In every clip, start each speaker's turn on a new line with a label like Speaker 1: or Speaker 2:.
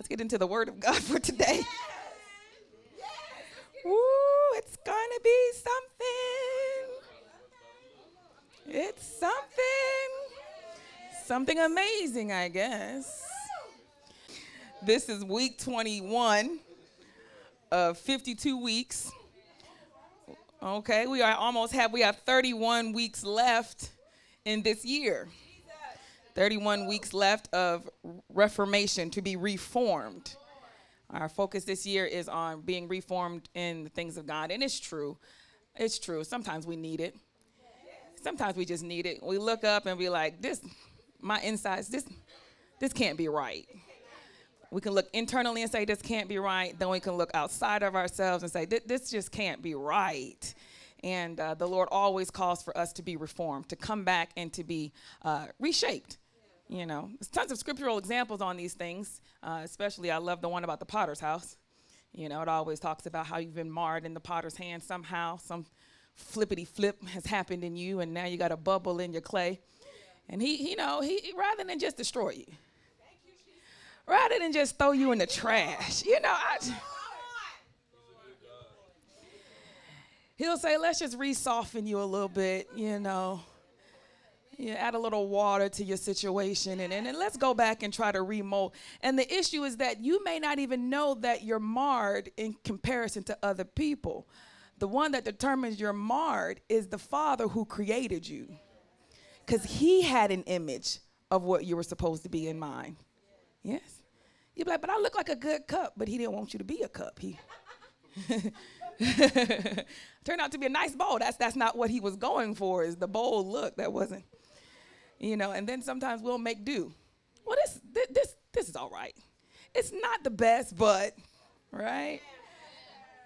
Speaker 1: Let's get into the Word of God for today. Woo, it's gonna be something. It's something. Something amazing, I guess. This is week 21 of 52 weeks. Okay, we are almost have we have 31 weeks left in this year. 31 weeks left of reformation to be reformed. Our focus this year is on being reformed in the things of God. And it's true. It's true. Sometimes we need it. Sometimes we just need it. We look up and be like, this, my insides, this, this can't be right. We can look internally and say, this can't be right. Then we can look outside of ourselves and say, this just can't be right. And uh, the Lord always calls for us to be reformed, to come back and to be uh, reshaped. You know, there's tons of scriptural examples on these things. Uh, especially, I love the one about the potter's house. You know, it always talks about how you've been marred in the potter's hand somehow. Some flippity flip has happened in you, and now you got a bubble in your clay. And he, you know, he rather than just destroy you, rather than just throw you in the trash, you know, I, he'll say, let's just re-soften you a little bit, you know add a little water to your situation and, and, and let's go back and try to remold. And the issue is that you may not even know that you're marred in comparison to other people. The one that determines you're marred is the Father who created you. Because He had an image of what you were supposed to be in mind. Yes? You'd be like, but I look like a good cup, but He didn't want you to be a cup. He turned out to be a nice bowl. That's that's not what he was going for. Is the bowl look that wasn't you know, and then sometimes we'll make do. Well, this, this, this, is all right. It's not the best, but, right?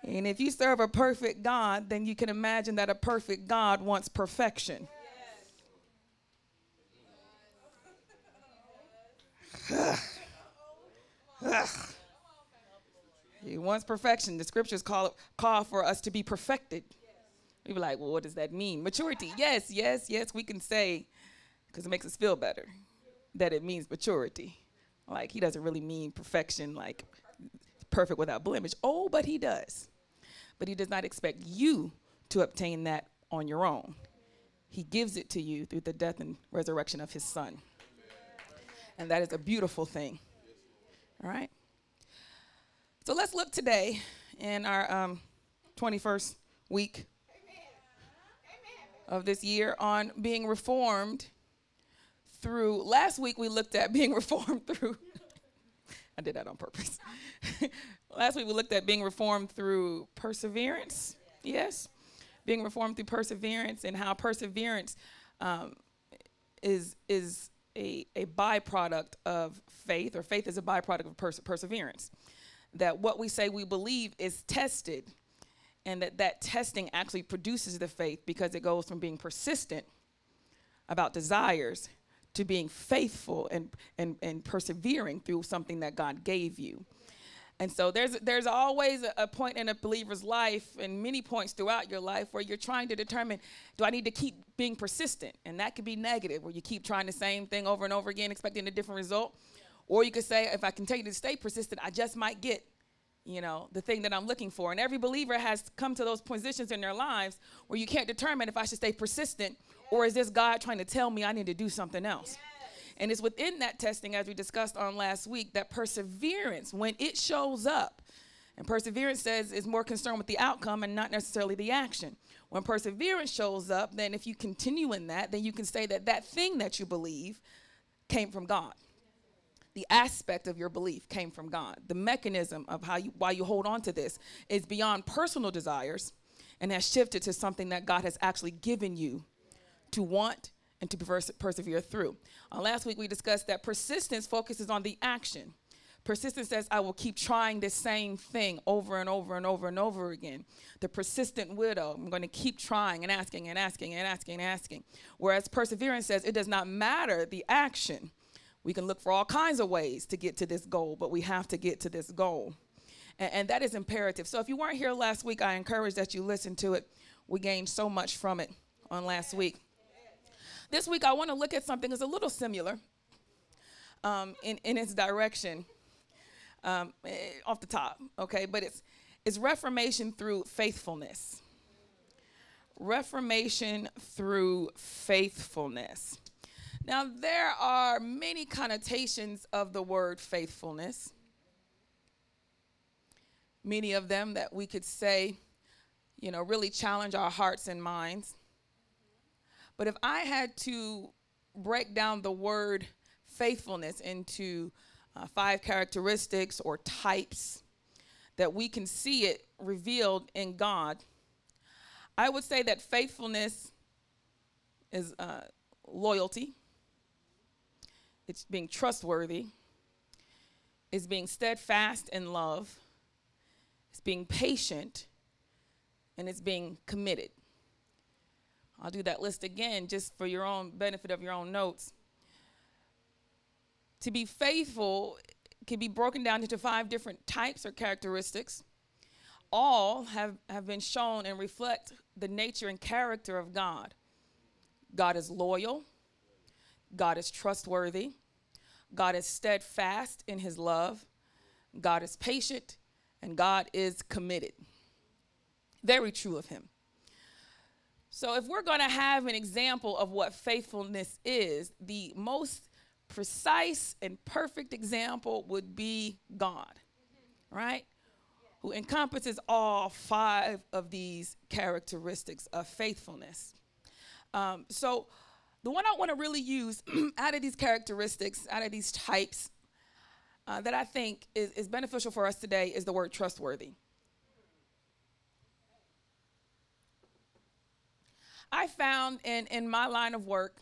Speaker 1: And if you serve a perfect God, then you can imagine that a perfect God wants perfection. he wants perfection. The scriptures call, call for us to be perfected. We be like, well, what does that mean? Maturity. Yes, yes, yes. We can say because it makes us feel better that it means maturity. Like he doesn't really mean perfection, like perfect without blemish. Oh, but he does. But he does not expect you to obtain that on your own. He gives it to you through the death and resurrection of his son. And that is a beautiful thing. All right? So let's look today in our um, 21st week of this year on being reformed through, last week we looked at being reformed through, I did that on purpose. last week we looked at being reformed through perseverance, yes? Being reformed through perseverance and how perseverance um, is, is a, a byproduct of faith, or faith is a byproduct of perse- perseverance. That what we say we believe is tested, and that that testing actually produces the faith because it goes from being persistent about desires to being faithful and, and, and persevering through something that God gave you. And so there's there's always a, a, point in a believer's life, and many points throughout your life, where you're trying to determine, do I need to keep being persistent? And that could be negative, where you keep trying the same thing over and over again, expecting a different result. Or you could say, if I continue to stay persistent, I just might get, you know, the thing that I'm looking for. And every believer has come to those positions in their lives where you can't determine if I should stay persistent or is this God trying to tell me I need to do something else? And it's within that testing, as we discussed on last week, that perseverance, when it shows up, and perseverance says is more concerned with the outcome and not necessarily the action. When perseverance shows up, then if you continue in that, then you can say that that thing that you believe came from God. The aspect of your belief came from God. The mechanism of how you why you hold on to this is beyond personal desires and has shifted to something that God has actually given you to want and to perse- persevere through. Uh, last week we discussed that persistence focuses on the action. Persistence says, I will keep trying the same thing over and over and over and over again. The persistent widow, I'm going to keep trying and asking and asking and asking and asking. Whereas perseverance says, it does not matter the action. We can look for all kinds of ways to get to this goal, but we have to get to this goal. And, and that is imperative. So if you weren't here last week, I encourage that you listen to it. We gained so much from it on last week. This week, I want to look at something that's a little similar um, in, in its direction. um, eh, off the top, okay? But it's it's reformation through faithfulness. Reformation through faithfulness. Now, there are many connotations of the word faithfulness. Many of them that we could say, you know, really challenge our hearts and minds. But if I had to break down the word faithfulness into uh, five characteristics or types that we can see it revealed in God, I would say that faithfulness is uh, loyalty, it's being trustworthy, it's being steadfast in love, it's being patient, and it's being committed. I'll do that list again just for your own benefit of your own notes. To be faithful can be broken down into five different types or characteristics. All have, have been shown and reflect the nature and character of God. God is loyal, God is trustworthy, God is steadfast in his love, God is patient, and God is committed. Very true of him. So, if we're going to have an example of what faithfulness is, the most precise and perfect example would be God, right? Who encompasses all five of these characteristics of faithfulness. Um, so, the one I want to really use out of these characteristics, out of these types, uh, that I think is, is beneficial for us today is the word trustworthy. I found in, in my line of work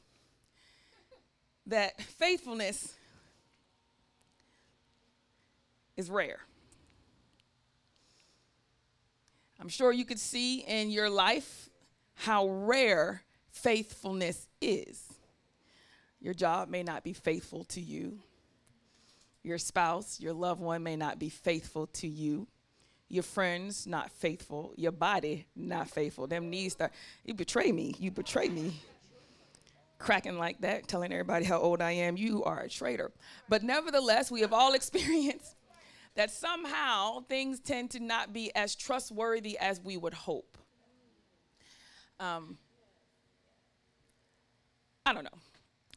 Speaker 1: that faithfulness is rare. I'm sure you could see in your life how rare faithfulness is. Your job may not be faithful to you. Your spouse, your loved one may not be faithful to you your friends not faithful, your body not faithful. Them knees start, you betray me, you betray me. Cracking like that, telling everybody how old I am, you are a traitor. But nevertheless, we have all experienced that somehow things tend to not be as trustworthy as we would hope. Um, I don't know.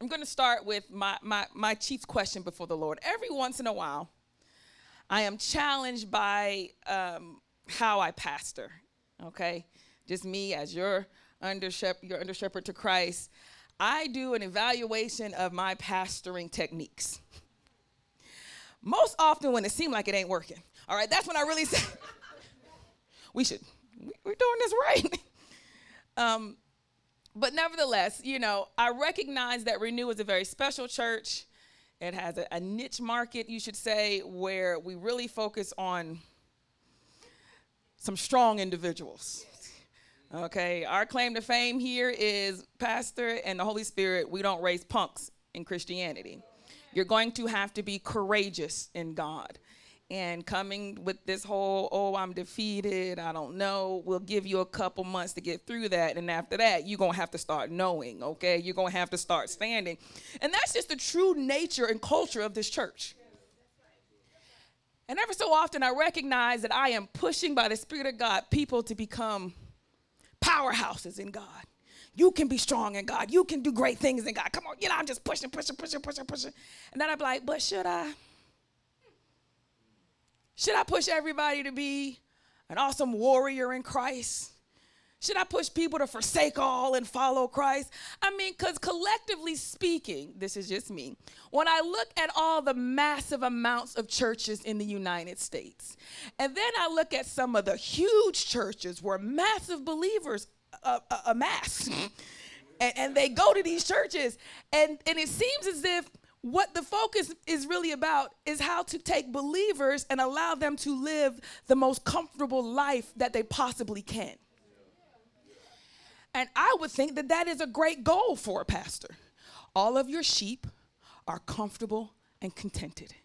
Speaker 1: I'm going to start with my, my, my chief question before the Lord. Every once in a while, I am challenged by um, how I pastor, okay? Just me as your under shepherd, your under shepherd to Christ. I do an evaluation of my pastoring techniques. Most often when it seems like it ain't working. All right, that's when I really say, we should, we're doing this right. um, but nevertheless, you know, I recognize that Renew is a very special church. It has a, a niche market, you should say, where we really focus on some strong individuals. Okay, our claim to fame here is Pastor and the Holy Spirit, we don't raise punks in Christianity. You're going to have to be courageous in God and coming with this whole oh i'm defeated i don't know we'll give you a couple months to get through that. And after that you're going to have to start knowing okay? You're going to have to start standing. And that's just the true nature and culture of this church. And ever so often i recognize that i am pushing by the spirit of god people to become powerhouses in god. You can be strong in god. You can do great things in god. Come on you know i'm just pushing pushing pushing pushing pushing. And then i'm like but should i should I push everybody to be an awesome warrior in Christ? Should I push people to forsake all and follow Christ? I mean, because collectively speaking, this is just me, when I look at all the massive amounts of churches in the United States, and then I look at some of the huge churches where massive believers uh, uh, amass, and, and they go to these churches, and, and it seems as if what the focus is really about is how to take believers and allow them to live the most comfortable life that they possibly can. And I would think that that is a great goal for a pastor. All of your sheep are comfortable and contented.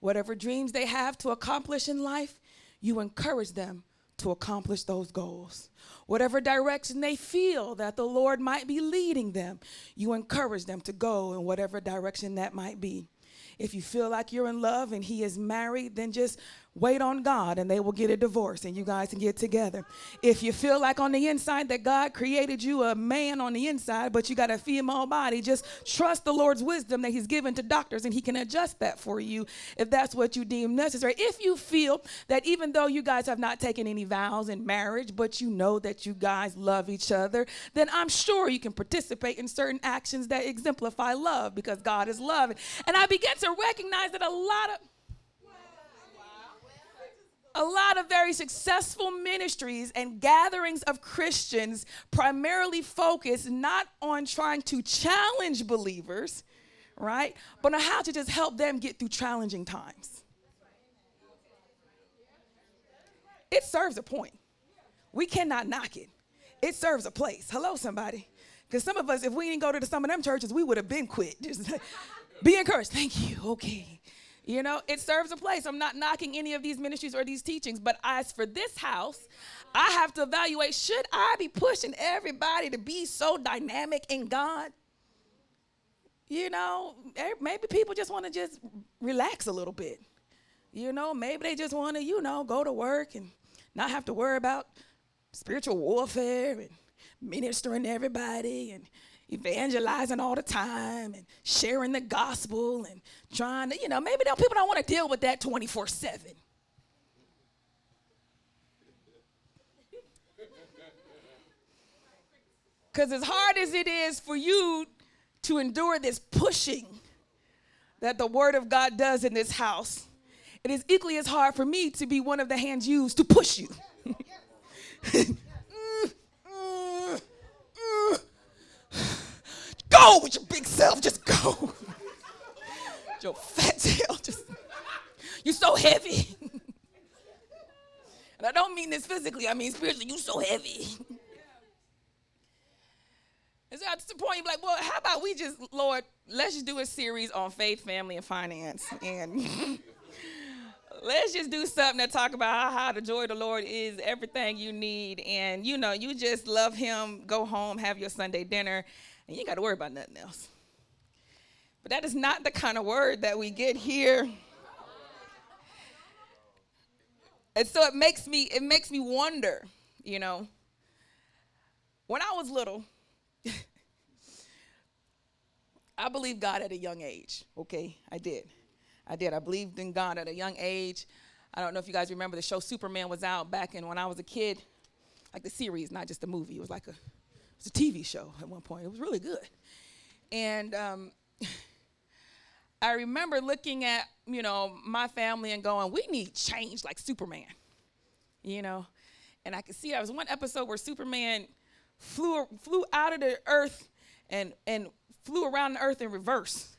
Speaker 1: Whatever dreams they have to accomplish in life, you encourage them to accomplish those goals. Whatever direction they feel that the Lord might be leading them, you encourage them to go in whatever direction that might be. If you feel like you're in love and he is married, then just wait on God and they will get a divorce and you guys can get together. If you feel like on the inside that God created you a man on the inside, but you got a female body, just trust the Lord's wisdom that He's given to doctors and He can adjust that for you if that's what you deem necessary. If you feel that even though you guys have not taken any vows in marriage, but you know that you guys love each other, then I'm sure you can participate in certain actions that exemplify love because God is love. And I began to recognize that a lot of a lot of very successful ministries and gatherings of Christians primarily focus not on trying to challenge believers, right, but on how to just help them get through challenging times. It serves a point. We cannot knock it. It serves a place. Hello, somebody. Because some of us, if we didn't go to some of them churches, we would have been quit. Just be encouraged. Thank you. Okay. You know, it serves a place. I'm not knocking any of these ministries or these teachings, but as for this house, I have to evaluate should I be pushing everybody to be so dynamic in God? You know, maybe people just want to just relax a little bit. You know, maybe they just want to, you know, go to work and not have to worry about spiritual warfare and ministering to everybody and evangelizing all the time and sharing the gospel and trying to, you know, maybe people don't want to deal with that 24 7. Because as hard as it is for you to endure this pushing that the Word of God does in this house, it is equally as hard for me to be one of the hands used to push you. Mm, mm, mm. Go with your big self. Just go. your fat tail. Just you're so heavy. and I don't mean this physically, I mean spiritually, you're so heavy. And so at the point, you're like, well, how about we just, Lord, let's just do a series on faith, family, and finance. And let's just do something that talk about how, how the joy of the Lord is everything you need. And, you know, you just love him, go home, have your Sunday dinner, and you ain't got to worry about nothing else. But that is not the kind of word that we get here. And so it makes me it makes me wonder, you know. When I was little, I believed God at a young age. Okay, I did. I did. I believed in God at a young age. I don't know if you guys remember the show Superman was out back in when I was a kid, like the series, not just the movie. It was like a was a TV show at one point. It was really good. And um, I remember looking at, you know, my family and going, we need change like Superman, you know? And I could see there was one episode where Superman flew, flew out of the earth and, and flew around the earth in reverse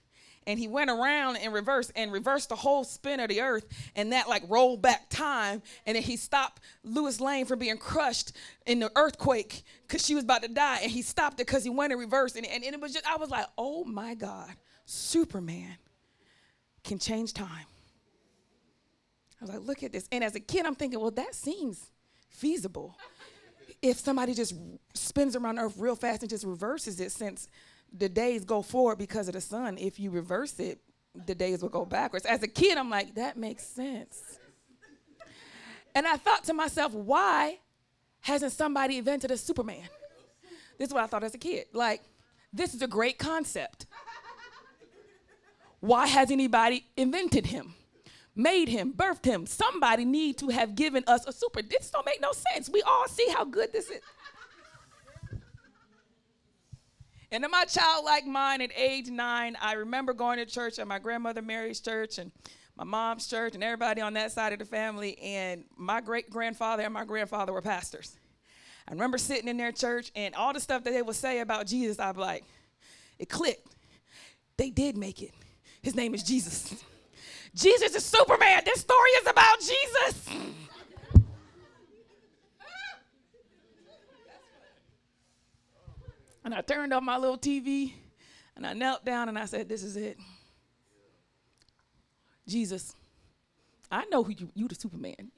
Speaker 1: and he went around in reverse and reversed the whole spin of the earth and that like rolled back time and then he stopped Lois Lane from being crushed in the earthquake because she was about to die and he stopped it because he went in reverse and, and, and it was just I was like oh my God Superman can change time. I was like look at this. And as a kid I'm thinking well that seems feasible. If somebody just spins around earth real fast and just reverses it since the days go forward because of the sun. If you reverse it, the days will go backwards. As a kid, I'm like, that makes sense. And I thought to myself, why hasn't somebody invented a Superman? This is what I thought as a kid. Like, this is a great concept. Why has anybody invented him? Made him, birthed him. Somebody need to have given us a super. This don't make no sense. We all see how good this is. And in my childlike mind at age nine, I remember going to church at my grandmother Mary's church and my mom's church and everybody on that side of the family. And my great grandfather and my grandfather were pastors. I remember sitting in their church and all the stuff that they would say about Jesus, I'd be like, it clicked. They did make it. His name is Jesus. Jesus is Superman. This story is about Jesus. And I turned off my little TV and I knelt down and I said, This is it. Jesus, I know who you, you the Superman.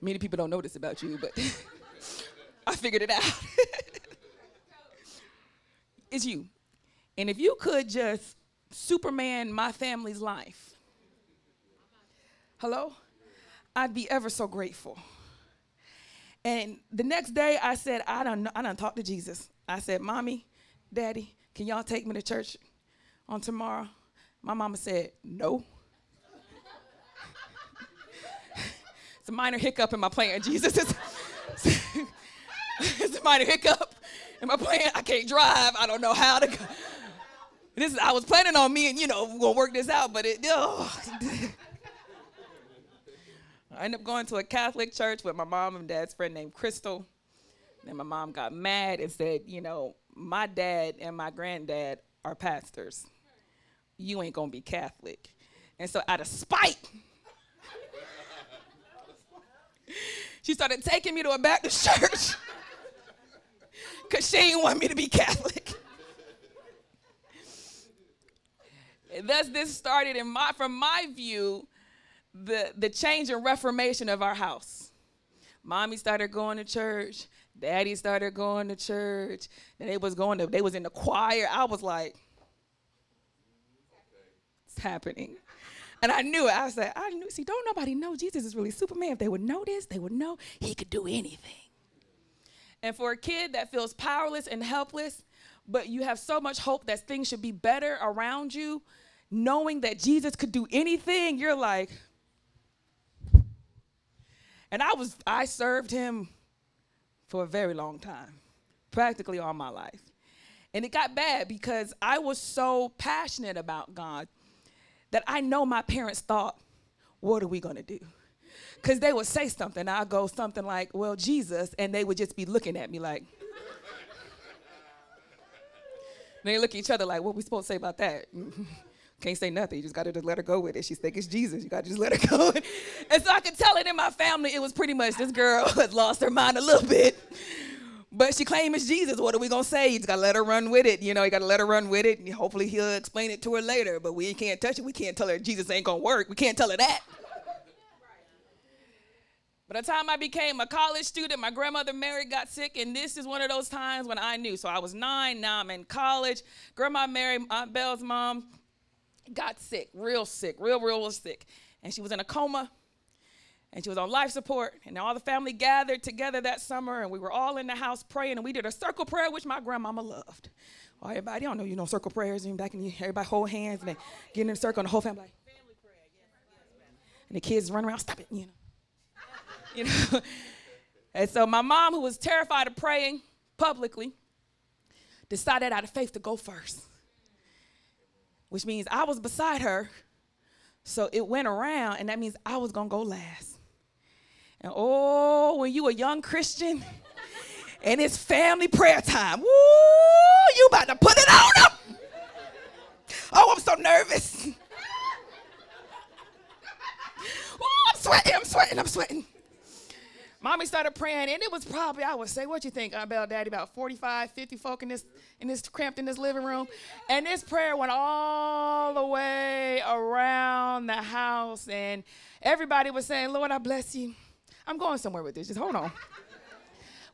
Speaker 1: Many people don't know this about you, but I figured it out. it's you. And if you could just Superman my family's life, hello, I'd be ever so grateful. And the next day I said, I don't know, I don't talk to Jesus. I said, Mommy, Daddy, can y'all take me to church on tomorrow? My mama said, No. it's a minor hiccup in my plan, Jesus. It's, it's a minor hiccup in my plan. I can't drive. I don't know how to go. This is, I was planning on me and you know, we're gonna work this out, but it oh. I ended up going to a Catholic church with my mom and dad's friend named Crystal. Then my mom got mad and said, you know, my dad and my granddad are pastors. You ain't gonna be Catholic. And so out of spite, she started taking me to a Baptist church because she didn't want me to be Catholic. and thus this started in my from my view the the change and reformation of our house. Mommy started going to church. Daddy started going to church. And they was going to they was in the choir. I was like, it's happening. And I knew it. I like, I knew. See, don't nobody know Jesus is really Superman. If they would know this, they would know he could do anything. And for a kid that feels powerless and helpless, but you have so much hope that things should be better around you, knowing that Jesus could do anything, you're like, and I was I served him for a very long time, practically all my life. And it got bad because I was so passionate about God that I know my parents thought, what are we going to do? Because they would say something, I'd go something like, well, Jesus, and they would just be looking at me like, they look at each other like, what we supposed to say about that? Can't say nothing. You just got to just let her go with it. She's think it's Jesus. You got to just let her go. and so I could tell it in my family. It was pretty much this girl had lost her mind a little bit. But she claimed it's Jesus. What are we gonna say? You just gotta let her run with it. You know, you gotta let her run with it, and hopefully he'll explain it to her later. But we can't touch it. We can't tell her Jesus ain't gonna work. We can't tell her that. By the time I became a college student, my grandmother Mary got sick, and this is one of those times when I knew. So I was nine, now I'm in college. Grandma Mary, Aunt Belle's mom, got sick, real sick, real, real, real sick. And she was in a coma and she was on life support. And all the family gathered together that summer and we were all in the house praying and we did a circle prayer, which my grandmama loved. Well, everybody, I don't know, you know, circle prayers and back and everybody hold hands and they get in a circle and the whole family like, family prayer, yes, yes, and the kids run around, stop it, you know. you know. and so my mom, who was terrified of praying publicly, decided out of faith to go first which means I was beside her. So it went around, and that means I was gonna go last. And oh, when you a young Christian and it's family prayer time, woo, you about to put it on up. Oh, I'm so nervous. Oh, I'm sweating, I'm sweating, I'm sweating. Mommy started praying, and it was probably, I would say, what you think, Belle, Daddy, about 45, 50 folk in this, in this cramped in this living room. And this prayer went all the way around the house, and everybody was saying, Lord, I bless you. I'm going somewhere with this, just hold on.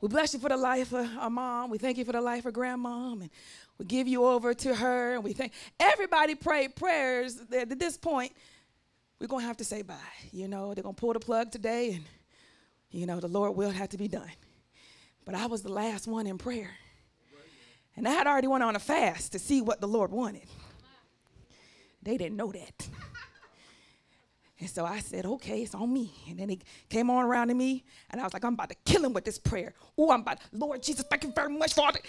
Speaker 1: we bless you for the life of our mom. We thank you for the life of grandmom, and we give you over to her, and we thank, everybody prayed prayers at this point, we're going to have to say bye. You know, they're going to pull the plug today, and you know, the Lord will have to be done. But I was the last one in prayer. And I had already went on a fast to see what the Lord wanted. They didn't know that. And so I said, okay, it's on me. And then he came on around to me, and I was like, I'm about to kill him with this prayer. Oh, I'm about, Lord Jesus, thank you very much, Father.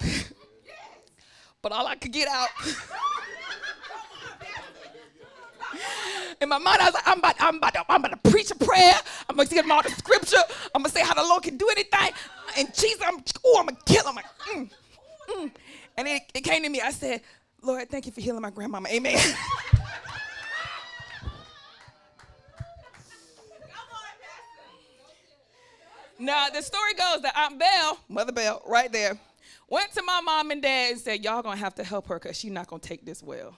Speaker 1: but all I could get out in my mind, I was like, I'm about, I'm about, to, I'm about to preach a prayer. I'm gonna give them all the scripture. I'm gonna say how the Lord can do anything. And Jesus, I'm, oh, I'm gonna kill him. Like, mm, mm. And it, it came to me. I said, Lord, thank you for healing my grandmama. Amen. now the story goes that Aunt Belle, Mother Belle, right there, went to my mom and dad and said, "Y'all gonna have to help her because she's not gonna take this well."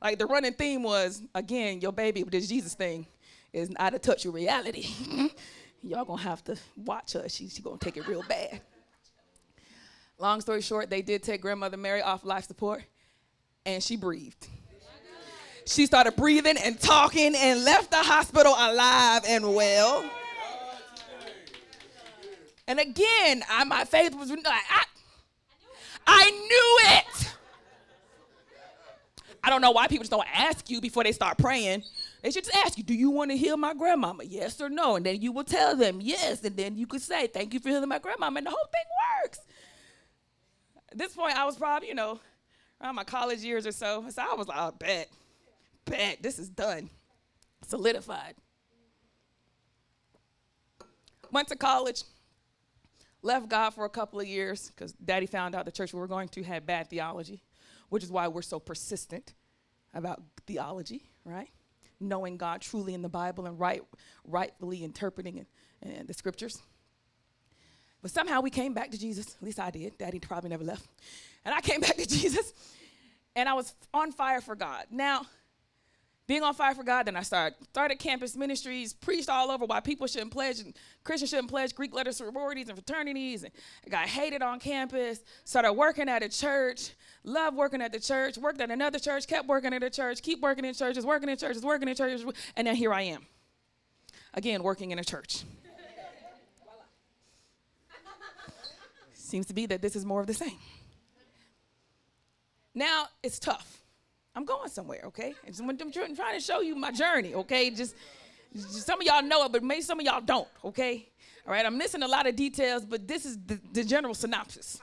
Speaker 1: Like the running theme was, again, your baby this Jesus thing is out of touch with reality. Y'all gonna have to watch her. She's she gonna take it real bad. Long story short, they did take grandmother Mary off life support, and she breathed. She started breathing and talking and left the hospital alive and well. And again, I, my faith was like, I, I knew it. I don't know why people just don't ask you before they start praying. They should just ask you, do you want to heal my grandmama? Yes or no? And then you will tell them yes. And then you could say, thank you for healing my grandmama. And the whole thing works. At this point, I was probably, you know, around my college years or so. So I was like, oh, bet, bet, this is done. Solidified. Went to college, left God for a couple of years because daddy found out the church we were going to had bad theology, which is why we're so persistent about theology, right? Knowing God truly in the Bible and right, rightfully interpreting and, in the scriptures. But somehow we came back to Jesus. At least I did. Daddy probably never left. And I came back to Jesus and I was on fire for God. Now, being on fire for God, then I started started campus ministries, preached all over why people shouldn't pledge and Christians shouldn't pledge Greek letter sororities and fraternities, and I got hated on campus. Started working at a church, loved working at the church, worked at another church, kept working at a church, keep working in churches, working in churches, working in churches, and then here I am, again working in a church. Seems to be that this is more of the same. Now it's tough. I'm going somewhere, okay? I'm trying to show you my journey, okay? Just, just, some of y'all know it, but maybe some of y'all don't, okay? All right, I'm missing a lot of details, but this is the, the general synopsis.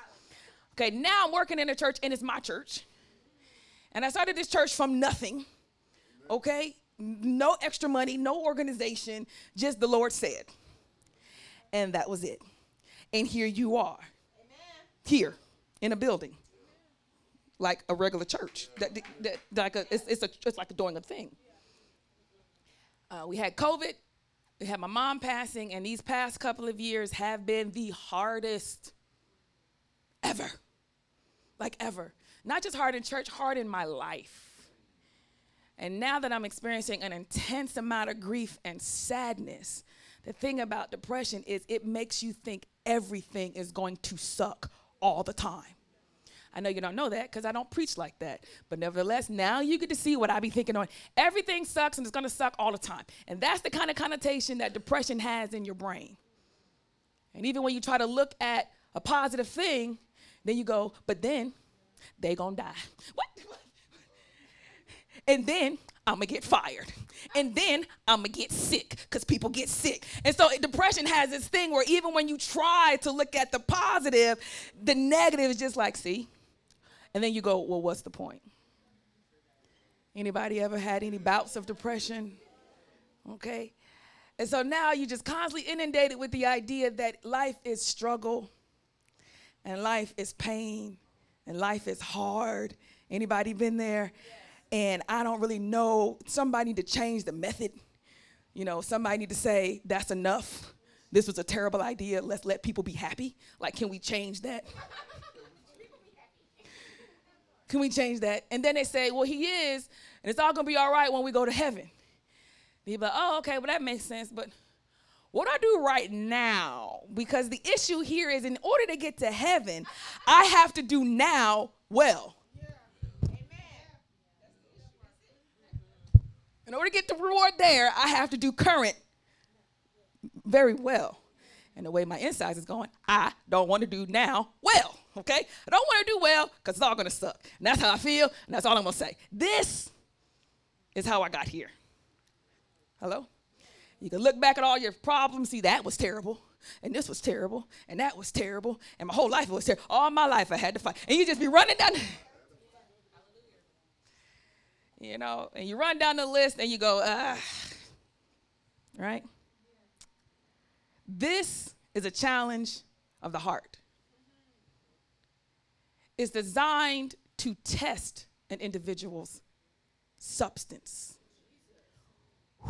Speaker 1: Okay, now I'm working in a church, and it's my church. And I started this church from nothing, okay? No extra money, no organization, just the Lord said. And that was it. And here you are, Amen. here in a building like a regular church. That, that, that like a, it's, it's, a, it's like doing a thing. Uh, we had COVID. We had my mom passing, and these past couple of years have been the hardest ever. Like ever. Not just hard in church, hard in my life. And now that I'm experiencing an intense amount of grief and sadness, the thing about depression is it makes you think everything is going to suck all the time. I know you don't know that because I don't preach like that. But nevertheless, now you get to see what I be thinking on. Everything sucks and it's to suck all the time. And that's the kind of connotation that depression has in your brain. And even when you try to look at a positive thing, then you go, but then they to die. What? and then I'm gonna get fired. And then I'm gonna get sick because people get sick. And so depression has this thing where even when you try to look at the positive, the negative is just like, see, and then you go, well, what's the point? Anybody ever had any bouts of depression? Okay. And so now you're just constantly inundated with the idea that life is struggle and life is pain and life is hard. Anybody been there? And I don't really know. Somebody need to change the method. You know, somebody need to say, that's enough. This was a terrible idea. Let's let people be happy. Like, can we change that? Can we change that? And then they say, well, he is, and it's all gonna be all right when we go to heaven. People like, oh, okay, well, that makes sense, but what I do right now? Because the issue here is in order to get to heaven, I have to do now well. In order to get the reward there, I have to do current very well. And the way my insides is going, I don't want to do now well okay? I don't want to do well because it's all going to suck. And that's how I feel, and that's all I'm going to say. This is how I got here. Hello? You can look back at all your problems, see that was terrible, and this was terrible, and that was terrible, and my whole life was terrible. All my life I had to fight. And you just be running down. you know, and you run down the list and you go, ah, right? This is a challenge of the heart is designed to test an individual's substance.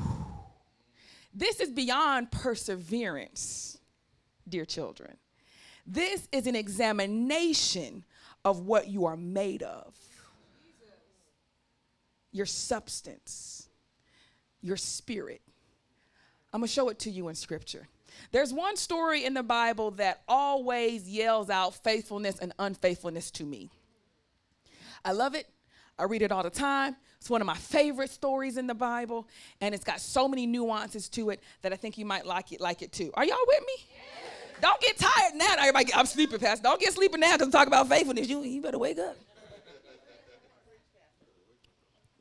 Speaker 1: This is beyond perseverance, dear children. This is an examination of what you are made of your substance, your spirit. I'm gonna show it to you in scripture. There's one story in the Bible that always yells out faithfulness and unfaithfulness to me. I love it. I read it all the time. It's one of my favorite stories in the Bible, and it's got so many nuances to it that I think you might like it, like it too. Are y'all with me? Don't get tired now. Everybody, I'm sleeping, Pastor. Don't get sleeping now because I'm talking about faithfulness. You, you better wake up.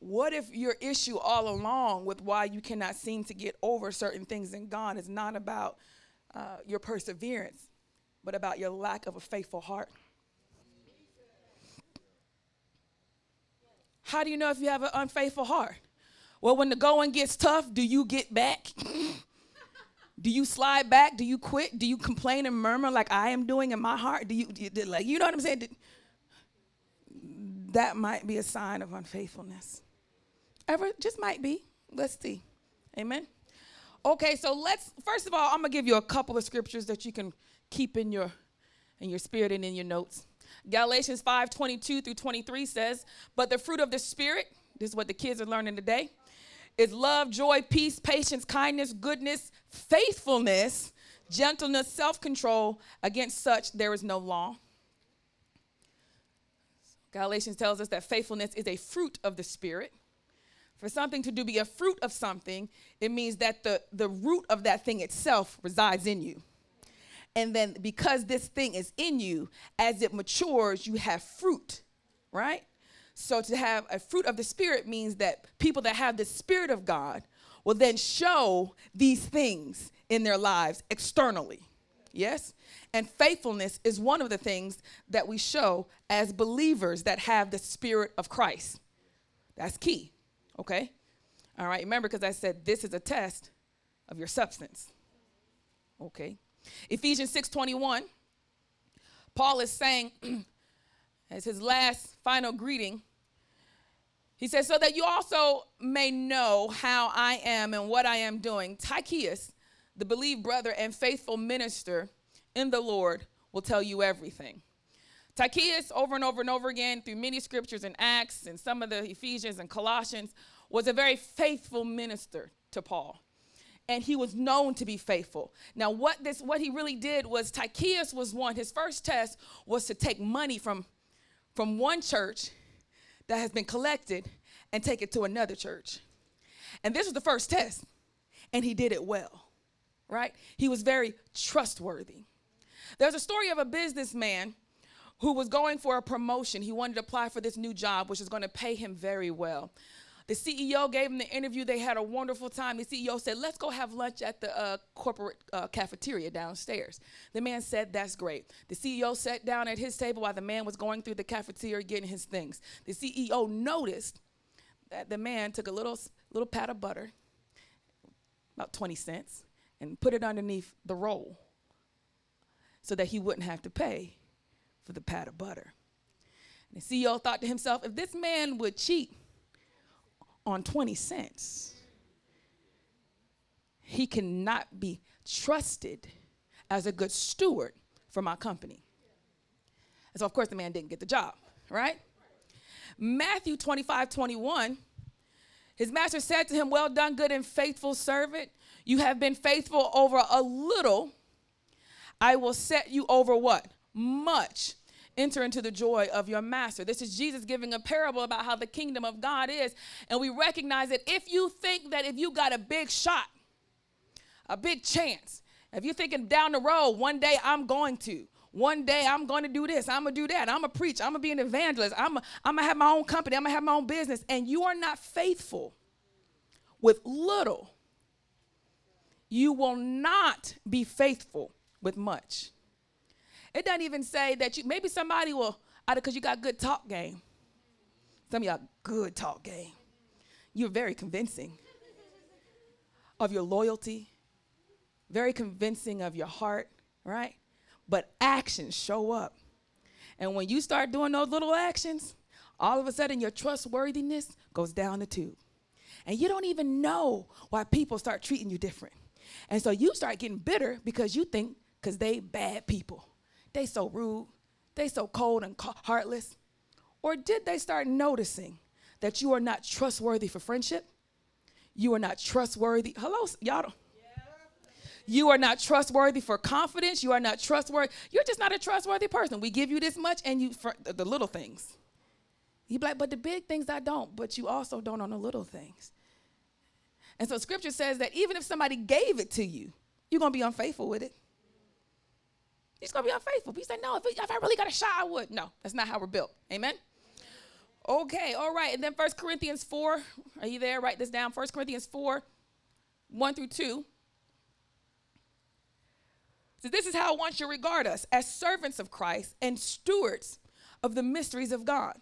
Speaker 1: What if your issue all along with why you cannot seem to get over certain things in God is not about uh, your perseverance, but about your lack of a faithful heart? How do you know if you have an unfaithful heart? Well, when the going gets tough, do you get back? do you slide back? Do you quit? Do you complain and murmur like I am doing in my heart? Do you, do you like you know what I'm saying? That might be a sign of unfaithfulness. Ever just might be. Let's see. Amen. Okay, so let's first of all, I'm gonna give you a couple of scriptures that you can keep in your in your spirit and in your notes. Galatians 5 22 through 23 says, But the fruit of the Spirit, this is what the kids are learning today, is love, joy, peace, patience, kindness, goodness, faithfulness, gentleness, self control. Against such there is no law. Galatians tells us that faithfulness is a fruit of the Spirit. For something to do be a fruit of something, it means that the, the root of that thing itself resides in you. And then because this thing is in you, as it matures, you have fruit, right? So to have a fruit of the Spirit means that people that have the Spirit of God will then show these things in their lives externally. Yes? And faithfulness is one of the things that we show as believers that have the Spirit of Christ. That's key. Okay? All right, remember, because I said this is a test of your substance. Okay. Ephesians 6:21, Paul is saying, as his last final greeting, he says, so that you also may know how I am and what I am doing. Tychicus, the believed brother and faithful minister in the Lord, will tell you everything. Tychicus, over and over and over again, through many scriptures and Acts and some of the Ephesians and Colossians, was a very faithful minister to Paul and he was known to be faithful. Now, what this what he really did was Tychicus was one. His first test was to take money from from one church that has been collected and take it to another church. And this was the first test, and he did it well. Right? He was very trustworthy. There's a story of a businessman who was going for a promotion. He wanted to apply for this new job, which is going to pay him very well. The CEO gave him the interview. They had a wonderful time. The CEO said, Let's go have lunch at the uh, corporate uh, cafeteria downstairs. The man said, That's great. The CEO sat down at his table while the man was going through the cafeteria getting his things. The CEO noticed that the man took a little, little pat of butter, about 20 cents, and put it underneath the roll so that he wouldn't have to pay for the pat of butter. And the CEO thought to himself, If this man would cheat, on 20 cents. He cannot be trusted as a good steward for my company. And so, of course, the man didn't get the job, right? Matthew 25, 21, his master said to him, Well done, good and faithful servant. You have been faithful over a little. I will set you over what? Much enter into the joy of your master. This is Jesus giving a parable about how the kingdom of God is. And we recognize that if you think that if you got a big shot, a big chance, if you're thinking down the road, one day I'm going to, one day I'm going to do this, I'm going to do that, I'm going to preach, I'm going to be an evangelist, I'm going to have my own company, I'm going to have my own business, and you are not faithful with little, you will not be faithful with much. It doesn't even say that you, maybe somebody will, because you got good talk game. Some of y'all good talk game. You're very convincing of your loyalty, very convincing of your heart, right? But actions show up. And when you start doing those little actions, all of a sudden your trustworthiness goes down the tube. And you don't even know why people start treating you different. And so you start getting bitter because you think because they bad people they so rude, they so cold and heartless? Or did they start noticing that you are not trustworthy for friendship? You are not trustworthy. Hello, y'all. You are not trustworthy for confidence. You are not trustworthy. You're just not a trustworthy person. We give you this much and you for the little things. You be like, but the big things I don't, but you also don't on the little things. And so scripture says that even if somebody gave it to you, you're gonna be unfaithful with it. You're gonna be unfaithful. You say, no, if, if I really got a shot, I would. No, that's not how we're built. Amen. Okay, all right. And then First Corinthians 4, are you there? Write this down. First Corinthians 4, 1 through 2. So this is how I want you to regard us as servants of Christ and stewards of the mysteries of God.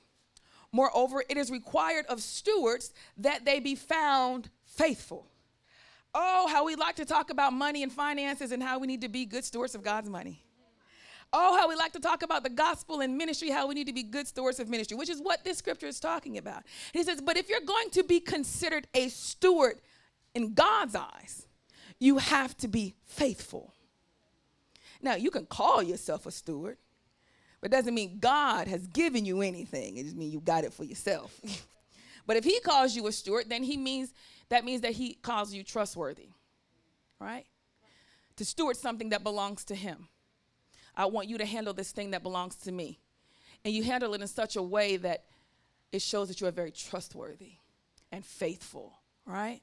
Speaker 1: Moreover, it is required of stewards that they be found faithful. Oh, how we like to talk about money and finances and how we need to be good stewards of God's money. Oh, how we like to talk about the gospel and ministry, how we need to be good stewards of ministry, which is what this scripture is talking about. He says, But if you're going to be considered a steward in God's eyes, you have to be faithful. Now, you can call yourself a steward, but it doesn't mean God has given you anything. It just means you got it for yourself. but if he calls you a steward, then he means that means that he calls you trustworthy. Right? To steward something that belongs to him. I want you to handle this thing that belongs to me. And you handle it in such a way that it shows that you are very trustworthy and faithful, right?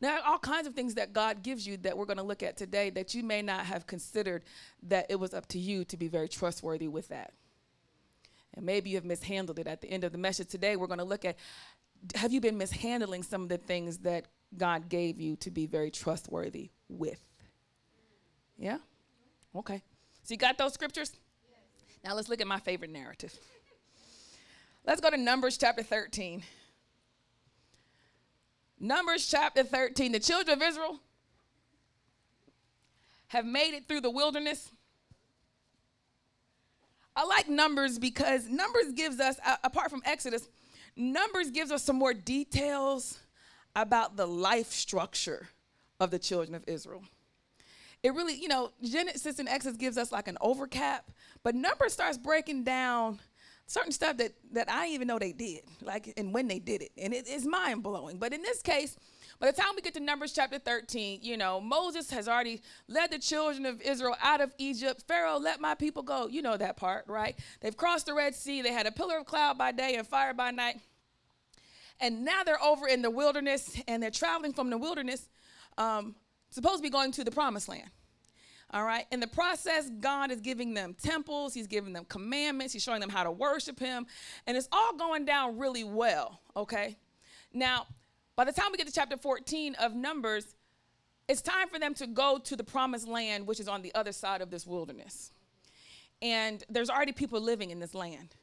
Speaker 1: Now, all kinds of things that God gives you that we're going to look at today that you may not have considered that it was up to you to be very trustworthy with that. And maybe you have mishandled it. At the end of the message today, we're going to look at have you been mishandling some of the things that God gave you to be very trustworthy with? Yeah? Okay. So you got those scriptures? Now let's look at my favorite narrative. Let's go to Numbers chapter 13. Numbers chapter 13. The children of Israel have made it through the wilderness. I like Numbers because Numbers gives us, apart from Exodus, Numbers gives us some more details about the life structure of the children of Israel. It really, you know, Genesis and Exodus gives us like an overcap, but Numbers starts breaking down certain stuff that that I didn't even know they did, like and when they did it, and it is mind blowing. But in this case, by the time we get to Numbers chapter 13, you know, Moses has already led the children of Israel out of Egypt. Pharaoh, let my people go. You know that part, right? They've crossed the Red Sea. They had a pillar of cloud by day and fire by night. And now they're over in the wilderness and they're traveling from the wilderness, um, supposed to be going to the promised land. All right. In the process, God is giving them temples, He's giving them commandments, He's showing them how to worship Him, and it's all going down really well. Okay. Now, by the time we get to chapter 14 of Numbers, it's time for them to go to the promised land, which is on the other side of this wilderness. And there's already people living in this land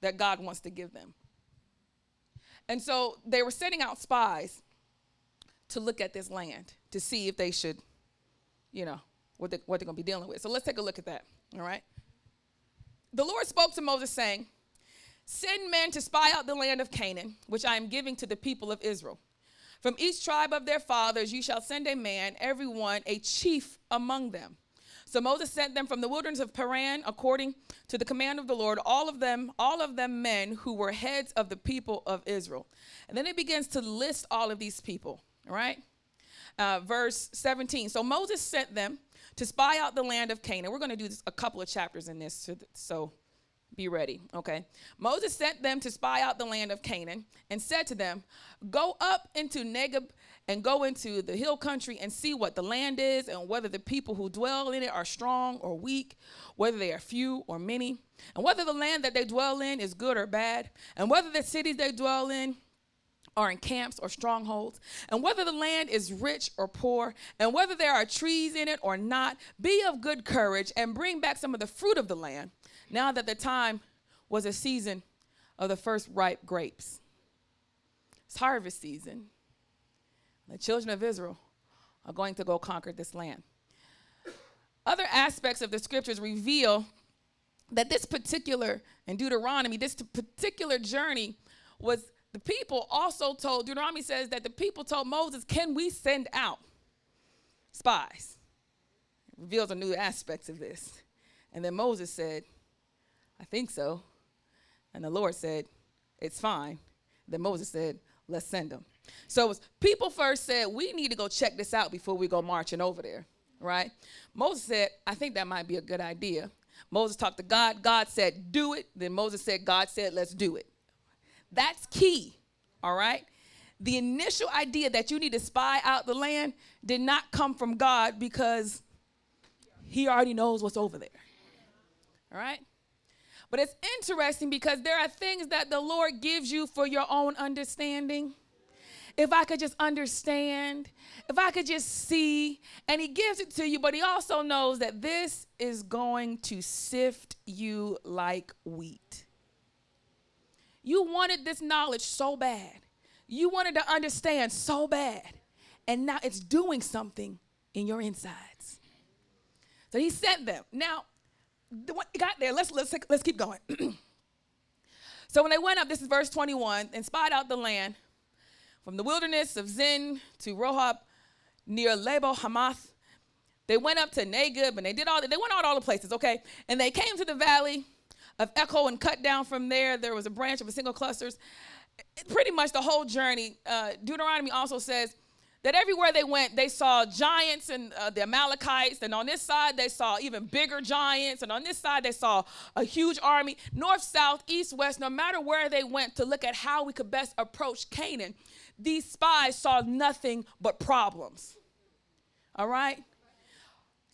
Speaker 1: that God wants to give them. And so they were sending out spies to look at this land to see if they should, you know, what, they, what they're going to be dealing with. So let's take a look at that, all right? The Lord spoke to Moses, saying, Send men to spy out the land of Canaan, which I am giving to the people of Israel. From each tribe of their fathers you shall send a man, every one a chief among them. So Moses sent them from the wilderness of Paran according to the command of the Lord, all of them, all of them men who were heads of the people of Israel. And then it begins to list all of these people, right? Uh, verse 17. So Moses sent them to spy out the land of Canaan. We're going to do this, a couple of chapters in this, so be ready, okay? Moses sent them to spy out the land of Canaan and said to them, Go up into Negeb and go into the hill country and see what the land is and whether the people who dwell in it are strong or weak, whether they are few or many, and whether the land that they dwell in is good or bad, and whether the cities they dwell in are in camps or strongholds, and whether the land is rich or poor, and whether there are trees in it or not, be of good courage and bring back some of the fruit of the land, now that the time was a season of the first ripe grapes. It's harvest season. The children of Israel are going to go conquer this land. Other aspects of the scriptures reveal that this particular, in Deuteronomy, this particular journey was the people also told, Deuteronomy says that the people told Moses, Can we send out spies? It reveals a new aspect of this. And then Moses said, I think so. And the Lord said, It's fine. Then Moses said, Let's send them. So people first said, We need to go check this out before we go marching over there, right? Moses said, I think that might be a good idea. Moses talked to God. God said, do it. Then Moses said, God said, let's do it. That's key, all right? The initial idea that you need to spy out the land did not come from God because he already knows what's over there. All right? But it's interesting because there are things that the Lord gives you for your own understanding. If I could just understand, if I could just see, and He gives it to you, but He also knows that this is going to sift you like wheat. You wanted this knowledge so bad, you wanted to understand so bad, and now it's doing something in your insides. So He sent them. Now, got there. Let's let's let's keep going. so when they went up, this is verse 21, and spied out the land from the wilderness of Zin to Rehob near Lebo Hamath. They went up to Negeb and they did all they went out all the places, okay? And they came to the valley of Eshcol and cut down from there. There was a branch of a single clusters. Pretty much the whole journey. Uh, Deuteronomy also says that everywhere they went, they saw giants and uh, the Amalekites, and on this side, they saw even bigger giants, and on this side, they saw a huge army. North, south, east, west, no matter where they went to look at how we could best approach Canaan, these spies saw nothing but problems. All right?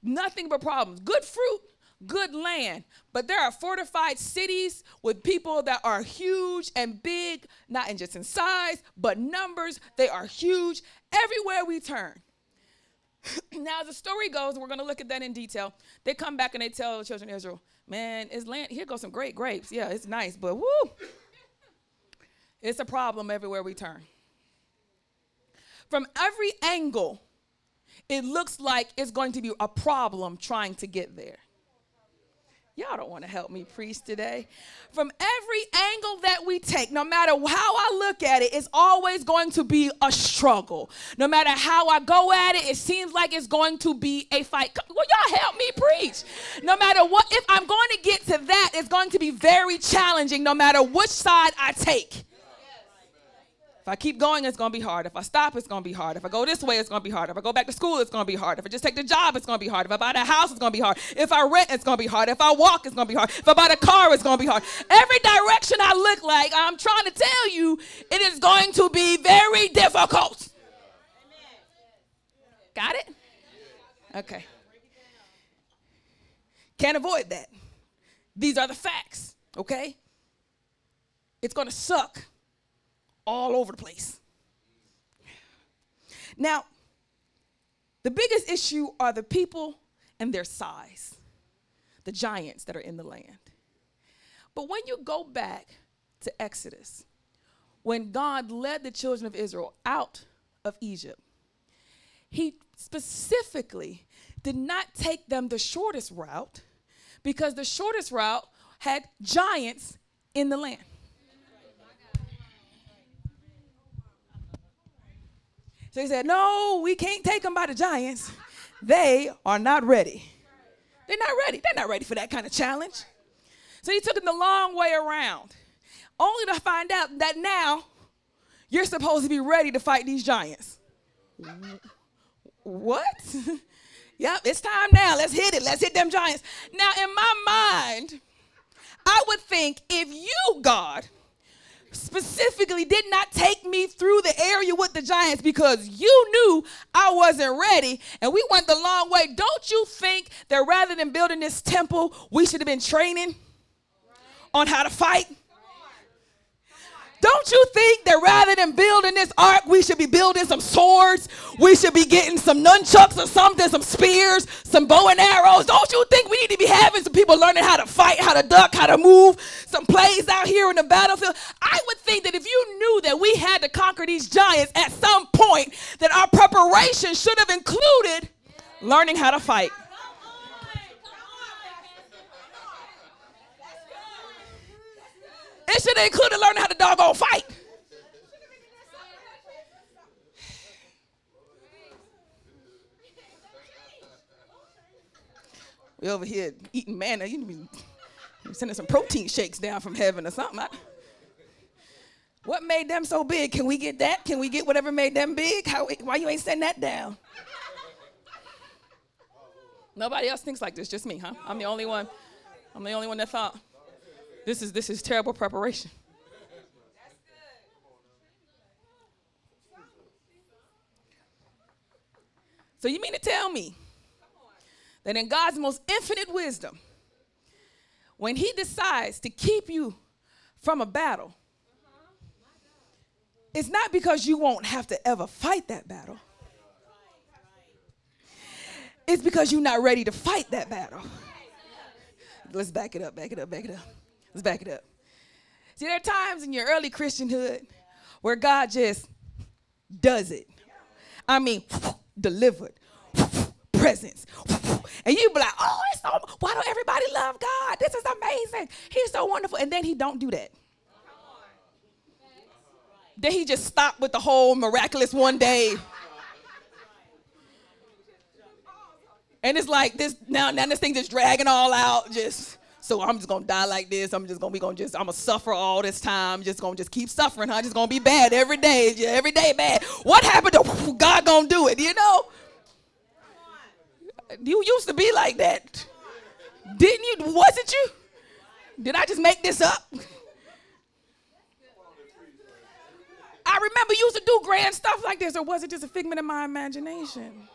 Speaker 1: Nothing but problems. Good fruit, good land. But there are fortified cities with people that are huge and big, not in just in size, but numbers. They are huge everywhere we turn. now, as the story goes, we're going to look at that in detail. They come back and they tell the children of Israel, man, it's land, here goes some great grapes. Yeah, it's nice, but woo, it's a problem everywhere we turn. From every angle, it looks like it's going to be a problem trying to get there. Y'all don't want to help me preach today. From every angle that we take, no matter how I look at it, it's always going to be a struggle. No matter how I go at it, it seems like it's going to be a fight. Well, y'all help me preach. No matter what, if I'm going to get to that, it's going to be very challenging no matter which side I take. I keep going, it's to be hard. If I stop, it's to be hard. If I go this way, it's to be hard. If I go back to school, it's to be hard. If I just take the job, it's to be hard. If I buy the house, it's to be hard. If I rent, it's to be hard. If I walk, it's to be hard. If I buy the car, it's to be hard. Every direction I look like, I'm trying to tell you, it is going to be very difficult. Got it? Okay. Can't avoid that. These are the facts, okay? It's to suck all over the place. Now, the biggest issue are the people and their size, the giants that are in the land. But when you go back to Exodus, when God led the children of Israel out of Egypt, he specifically did not take them the shortest route because the shortest route had giants in the land. So he said, No, we can't take them by the giants. They are not ready. They're not ready. They're not ready for that kind of challenge. So he took them the long way around, only to find out that now you're supposed to be ready to fight these giants. What? yep, it's time now. Let's hit it. Let's hit them giants. Now, in my mind, I would think if you, God, specifically did not take me through the area with the giants because you knew I wasn't ready and we went the long way. Don't you think that rather than building this temple, we should have been training on how to fight? Don't you think that rather than building this ark, we should be building some swords? We should be getting some nunchucks or something, some spears, some bow and arrows. Don't you think we need to be having some people learning how to fight, how to duck, how to move, some plays out here in the battlefield? I would think that if you knew that we had to conquer these giants at some point, that our preparation should have included learning how to fight. It should have included learning how to doggone fight. We over here eating manna. You be sending some protein shakes down from heaven or something. I, what made them so big? Can we get that? Can we get whatever made them big? How, why you ain't sending that down? Nobody else thinks like this, just me, huh? I'm the only one. I'm the only one that thought this is this is terrible preparation. So you mean to tell me that in God's most infinite wisdom, when He decides to keep you from a battle, it's not because you won't have to ever fight that battle. It's because you're not ready to fight that battle. Let's back it up, back it up, back it up. Let's back it up. See, there are times in your early Christianhood where God just does it. I mean, delivered, presence. And you be like, oh, it's so, why don't everybody love God? This is amazing. He's so wonderful. And then he don't do that. Then he just stopped with the whole miraculous one day. And it's like this now, now this thing just dragging all out, just so I'm just gonna die like this. I'm just gonna be gonna just I'm gonna suffer all this time. Just gonna just keep suffering, huh? Just gonna be bad every day, every day bad. What happened to God gonna do it? You know? You used to be like that, didn't you? Wasn't you? Did I just make this up? I remember you used to do grand stuff like this, or was it just a figment of my imagination?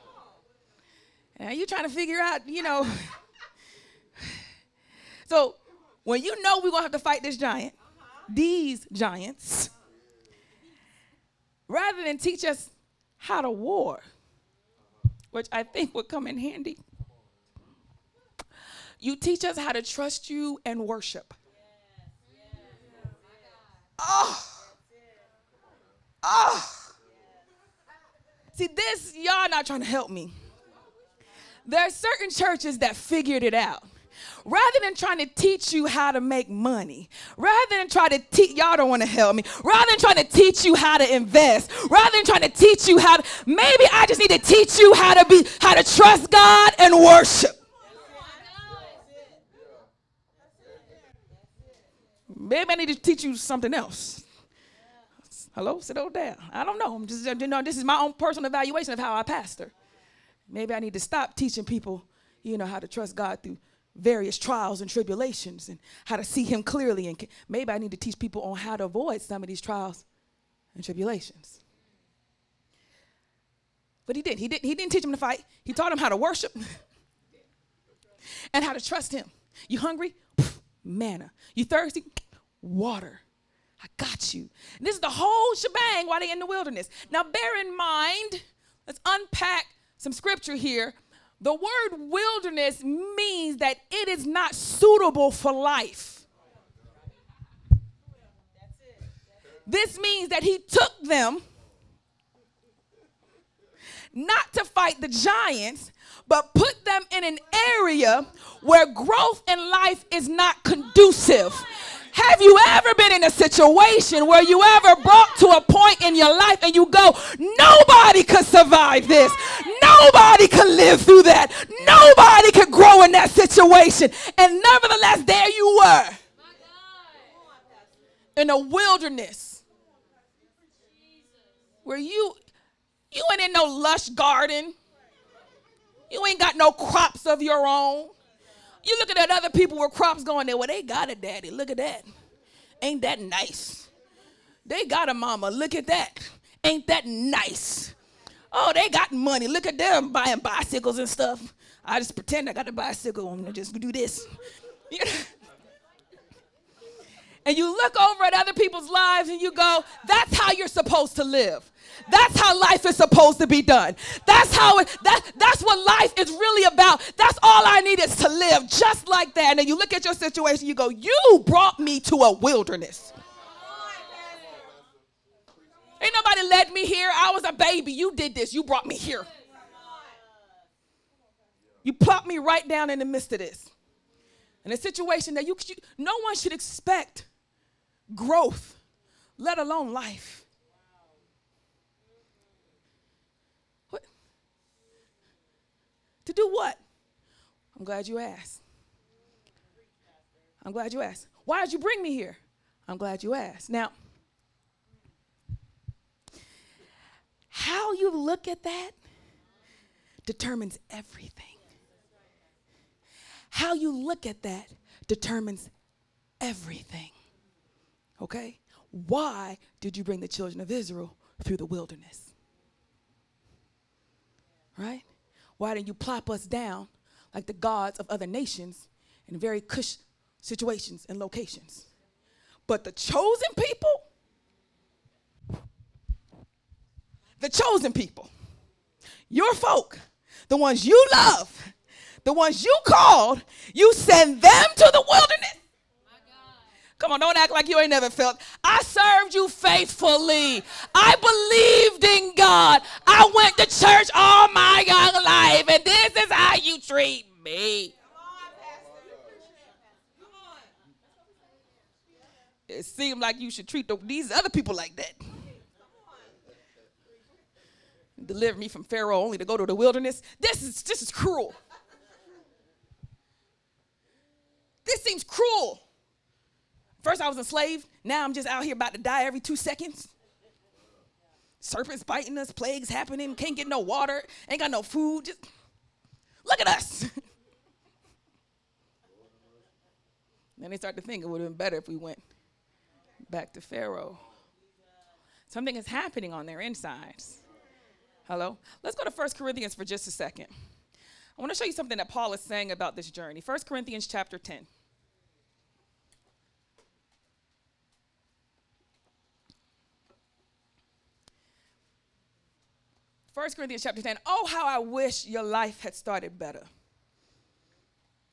Speaker 1: And you trying to figure out, you know. so when you know we're gonna have to fight this giant, these giants, rather than teach us how to war, which I think would come in handy, you teach us how to trust you and worship. Oh. Oh. See, this, y'all not trying to help me. There are certain churches that figured it out. Rather than trying to teach you how to make money, rather than try to teach, y'all don't want to help me, rather than trying to teach you how to invest, rather than trying to teach you how to, maybe I just need to teach you how to be, how to trust God and worship. Maybe I need to teach you something else. Hello, sit down. I don't know. I'm just, you know, this is my own personal evaluation of how I pastor. Maybe I need to stop teaching people, you know, how to trust God through various trials and tribulations and how to see Him clearly. And maybe I need to teach people on how to avoid some of these trials and tribulations. But he didn't He didn't. He didn't teach them to fight. He taught them how to worship and how to trust Him. You hungry? Manna. You thirsty? Water. I got you. And this is the whole shebang while they're in the wilderness. Now, bear in mind, let's unpack some scripture here. The word wilderness means that it is not suitable for life. This means that he took them not to fight the giants, but put them in an area where growth in life is not conducive. Have you ever been in a situation where you ever brought to a point in your life and you go, nobody could survive this. Nobody could live through that. Nobody could grow in that situation. And nevertheless, there you were in a wilderness where you you ain't in no lush garden. You ain't got no crops of your own. You looking at other people with crops going there. Well, they got a daddy. Look at that. Ain't that nice? They got a mama. Look at that. Ain't that nice? Oh, they got money. Look at them buying bicycles and stuff. I just pretend I got a bicycle and I just do this. and you look over at other people's lives and you go, that's how you're supposed to live. That's how life is supposed to be done. That's how it, that, that's what life is really about. That's all I need is to live just like that. And then you look at your situation, you go, You brought me to a wilderness. Ain't nobody led me here. I was a baby. You did this. You brought me here. You plopped me right down in the midst of this. In a situation that you, no one should expect growth, let alone life. To do what? I'm glad you asked. I'm glad you asked. Why did you bring me here? I'm glad you asked. Now, how you look at that determines everything. how you look at that determines everything. Okay? Why did you bring the children of Israel through the wilderness? Right? Why didn't you plop us down like the gods of other nations in very cush situations and locations? But the chosen people, the chosen people, your folk, the ones you love, the ones you called, you send them to the wilderness. Come on, don't act like you ain't never felt. I served you faithfully. I believed in God. I went to church all my young life, and this is how you treat me. It seemed like you should treat the, these other people like that. Deliver me from Pharaoh only to go to the wilderness. This is this is cruel. This seems cruel. First, I was a slave. Now I'm just out here about to die every two seconds. Serpents biting us, plagues happening, can't get no water, ain't got no food. Just look at us. then they start to think it would have been better if we went back to Pharaoh. Something is happening on their insides. Hello? Let's go to 1 Corinthians for just a second. I want to show you something that Paul is saying about this journey. 1 Corinthians chapter 10. 1 Corinthians chapter 10. Oh, how I wish your life had started better.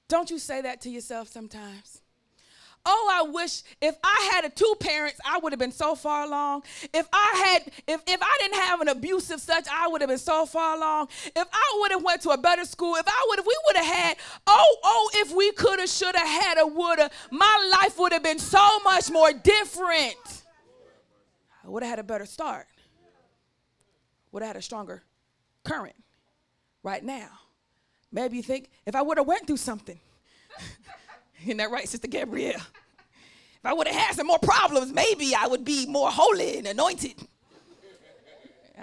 Speaker 1: Don't you say that to yourself sometimes? Oh, I wish if I had a two parents, I would have been so far along. If I had, if, if I didn't have an abusive such, I would have been so far along. If I would have went to a better school, if I would have, we would have had, oh, oh, if we could have, should have, had a would have, my life would have been so much more different. I would have had a better start would have had a stronger current right now. Maybe you think if I would have went through something, isn't that right, Sister Gabrielle? If I would have had some more problems, maybe I would be more holy and anointed.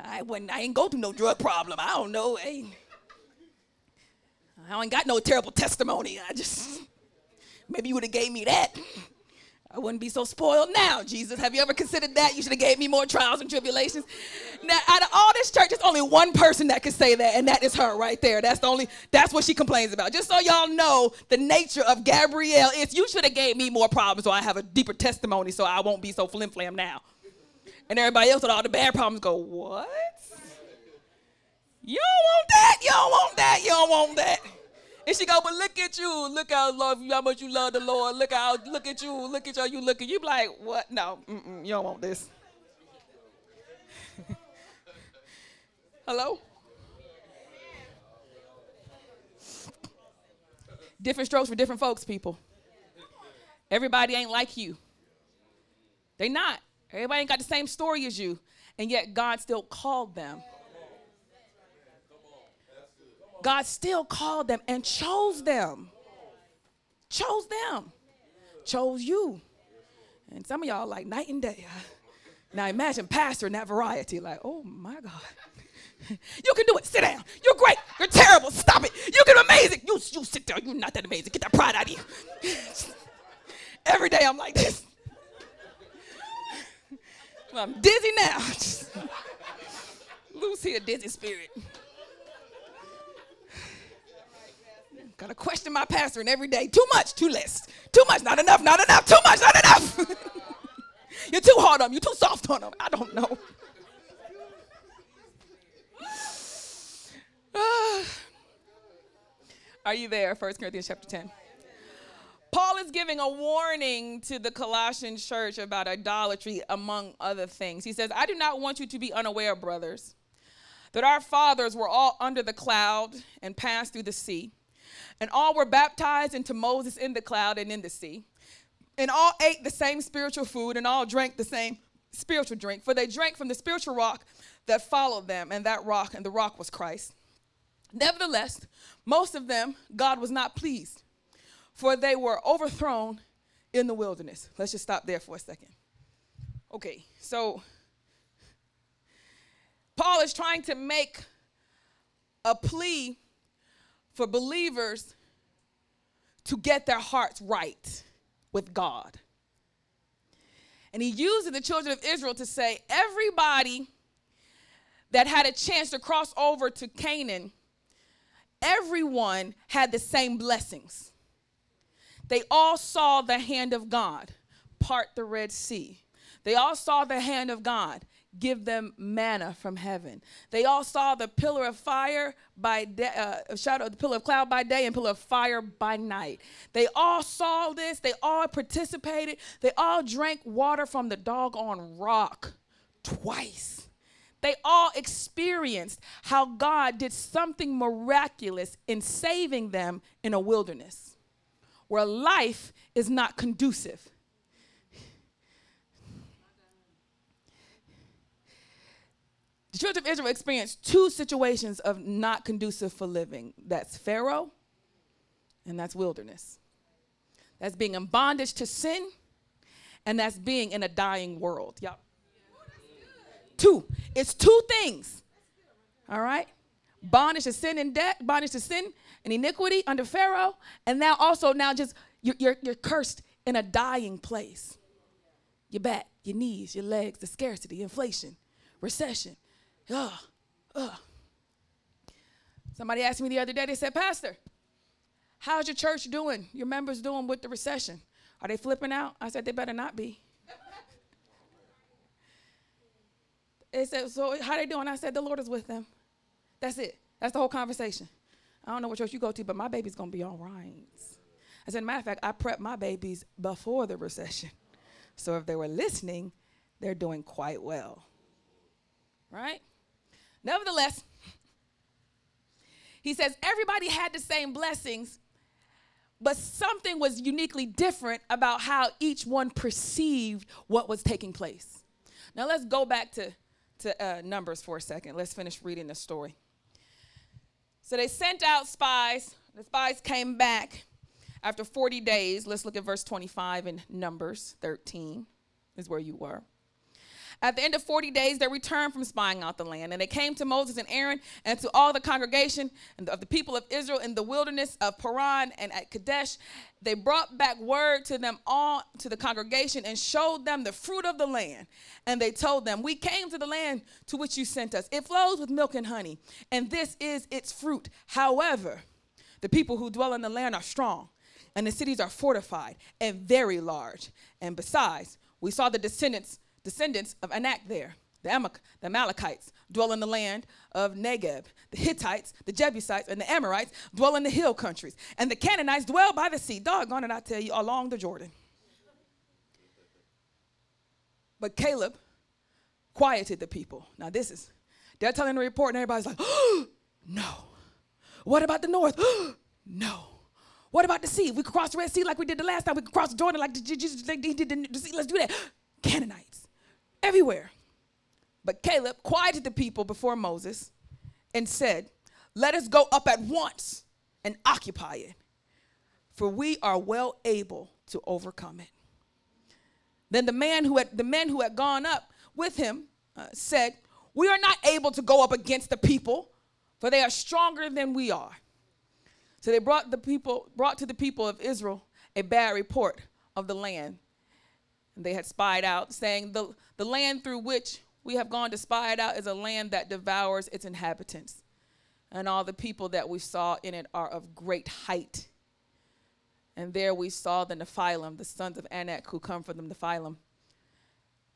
Speaker 1: I wouldn't. I ain't go through no drug problem. I don't know. I ain't, I ain't got no terrible testimony. I just maybe you would have gave me that. I wouldn't be so spoiled now, Jesus. Have you ever considered that? You should have gave me more trials and tribulations. Now, out of all this church, there's only one person that can say that, and that is her right there. That's the only, that's what she complains about. Just so y'all know the nature of Gabrielle is you should have gave me more problems so I have a deeper testimony so I won't be so flim flam now. And everybody else with all the bad problems go, what? You don't want that, you don't want that, you don't want that. And she go, but look at you. Look how love you, how much you love the Lord. Look how, look at you. Look at how you looking. You be like, what? No, you don't want this. Hello? Different strokes for different folks, people. Everybody ain't like you. They not. Everybody ain't got the same story as you. And yet God still called them. God still called them and chose them. Chose them. Chose you. And some of y'all like night and day. Now imagine pastor in that variety, like, oh my God. You can do it. Sit down. You're great. You're terrible. Stop it. You can amazing. You, you sit down. You're not that amazing. Get that pride out of you. Every day I'm like this. I'm dizzy now. Lose here, dizzy spirit. Gotta question my pastor and every day. Too much, too less. Too much, not enough, not enough, too much, not enough. you're too hard on them, you're too soft on them. I don't know. Are you there? 1 Corinthians chapter 10. Paul is giving a warning to the Colossian church about idolatry, among other things. He says, I do not want you to be unaware, brothers, that our fathers were all under the cloud and passed through the sea and all were baptized into Moses in the cloud and in the sea. And all ate the same spiritual food and all drank the same spiritual drink, for they drank from the spiritual rock that followed them, and that rock, and the rock was Christ. Nevertheless, most of them God was not pleased, for they were overthrown in the wilderness. Let's just stop there for a second. Okay, so Paul is trying to make a plea for believers to get their hearts right with God. And he used the children of Israel to say, everybody that had a chance to cross over to Canaan, everyone had the same blessings. They all saw the hand of God part the Red Sea. They all saw the hand of God give them manna from heaven. They all saw the pillar of fire by day, uh, shadow, the pillar of cloud by day and pillar of fire by night. They all saw this. They all participated. They all drank water from the doggone rock twice. They all experienced how God did something miraculous in saving them in a wilderness where life is not conducive The children of Israel experienced two situations of not conducive for living that's Pharaoh and that's wilderness. That's being in bondage to sin and that's being in a dying world. Y'all. Two. It's two things. All right? Bondage to sin and debt, bondage to sin and iniquity under Pharaoh, and now also now just you're, you're, you're cursed in a dying place. Your back, your knees, your legs, the scarcity, inflation, recession, Ugh, ugh. Somebody asked me the other day, they said, Pastor, how's your church doing? Your members doing with the recession? Are they flipping out? I said, they better not be. they said, so how they doing? I said, the Lord is with them. That's it. That's the whole conversation. I don't know what church you go to, but my baby's gonna be all right. I said, matter of fact, I prepped my babies before the recession. So if they were listening, they're doing quite well. Right? Nevertheless, he says everybody had the same blessings, but something was uniquely different about how each one perceived what was taking place. Now let's go back to, to uh, Numbers for a second. Let's finish reading the story. So they sent out spies. The spies came back after 40 days. Let's look at verse 25 in Numbers 13, is where you were. At the end of 40 days, they returned from spying out the land. And they came to Moses and Aaron and to all the congregation of the people of Israel in the wilderness of Paran and at Kadesh. They brought back word to them all, to the congregation, and showed them the fruit of the land. And they told them, We came to the land to which you sent us. It flows with milk and honey, and this is its fruit. However, the people who dwell in the land are strong, and the cities are fortified and very large. And besides, we saw the descendants descendants of Anak there. The, Amak, the Amalekites dwell in the land of Negeb. The Hittites, the Jebusites, and the Amorites dwell in the hill countries. And the Canaanites dwell by the sea. Doggone it, I tell you, along the Jordan. But Caleb quieted the people. Now, this is, they're telling the report, and everybody's like, oh, no. What about the north? no. What about the sea? We could cross the Red Sea like we did the last time. We could cross the Jordan like Jesus did the sea. Let's do that. Canaanites everywhere. But Caleb quieted the people before Moses and said, Let us go up at once and occupy it, for we are well able to overcome it. Then the man who had the men who had gone up with him uh, said, "We are not able to go up against the people, for they are stronger than we are." So they brought the people brought to the people of Israel a bad report of the land they had spied out, saying, the, the land through which we have gone to spy it out is a land that devours its inhabitants. And all the people that we saw in it are of great height. And there we saw the Nephilim, the sons of Anak who come from the Nephilim.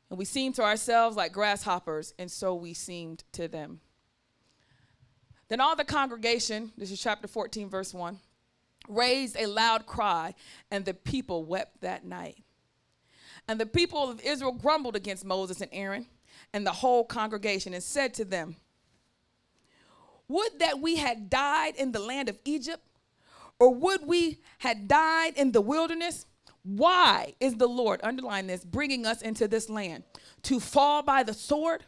Speaker 1: And we seemed to ourselves like grasshoppers, and so we seemed to them. Then all the congregation, this is chapter 14, verse 1, raised a loud cry, and the people wept that night. And the people of Israel grumbled against Moses and Aaron and the whole congregation and said to them, Would that we had died in the land of Egypt, or would we had died in the wilderness? Why is the Lord, underline this, bringing us into this land? To fall by the sword?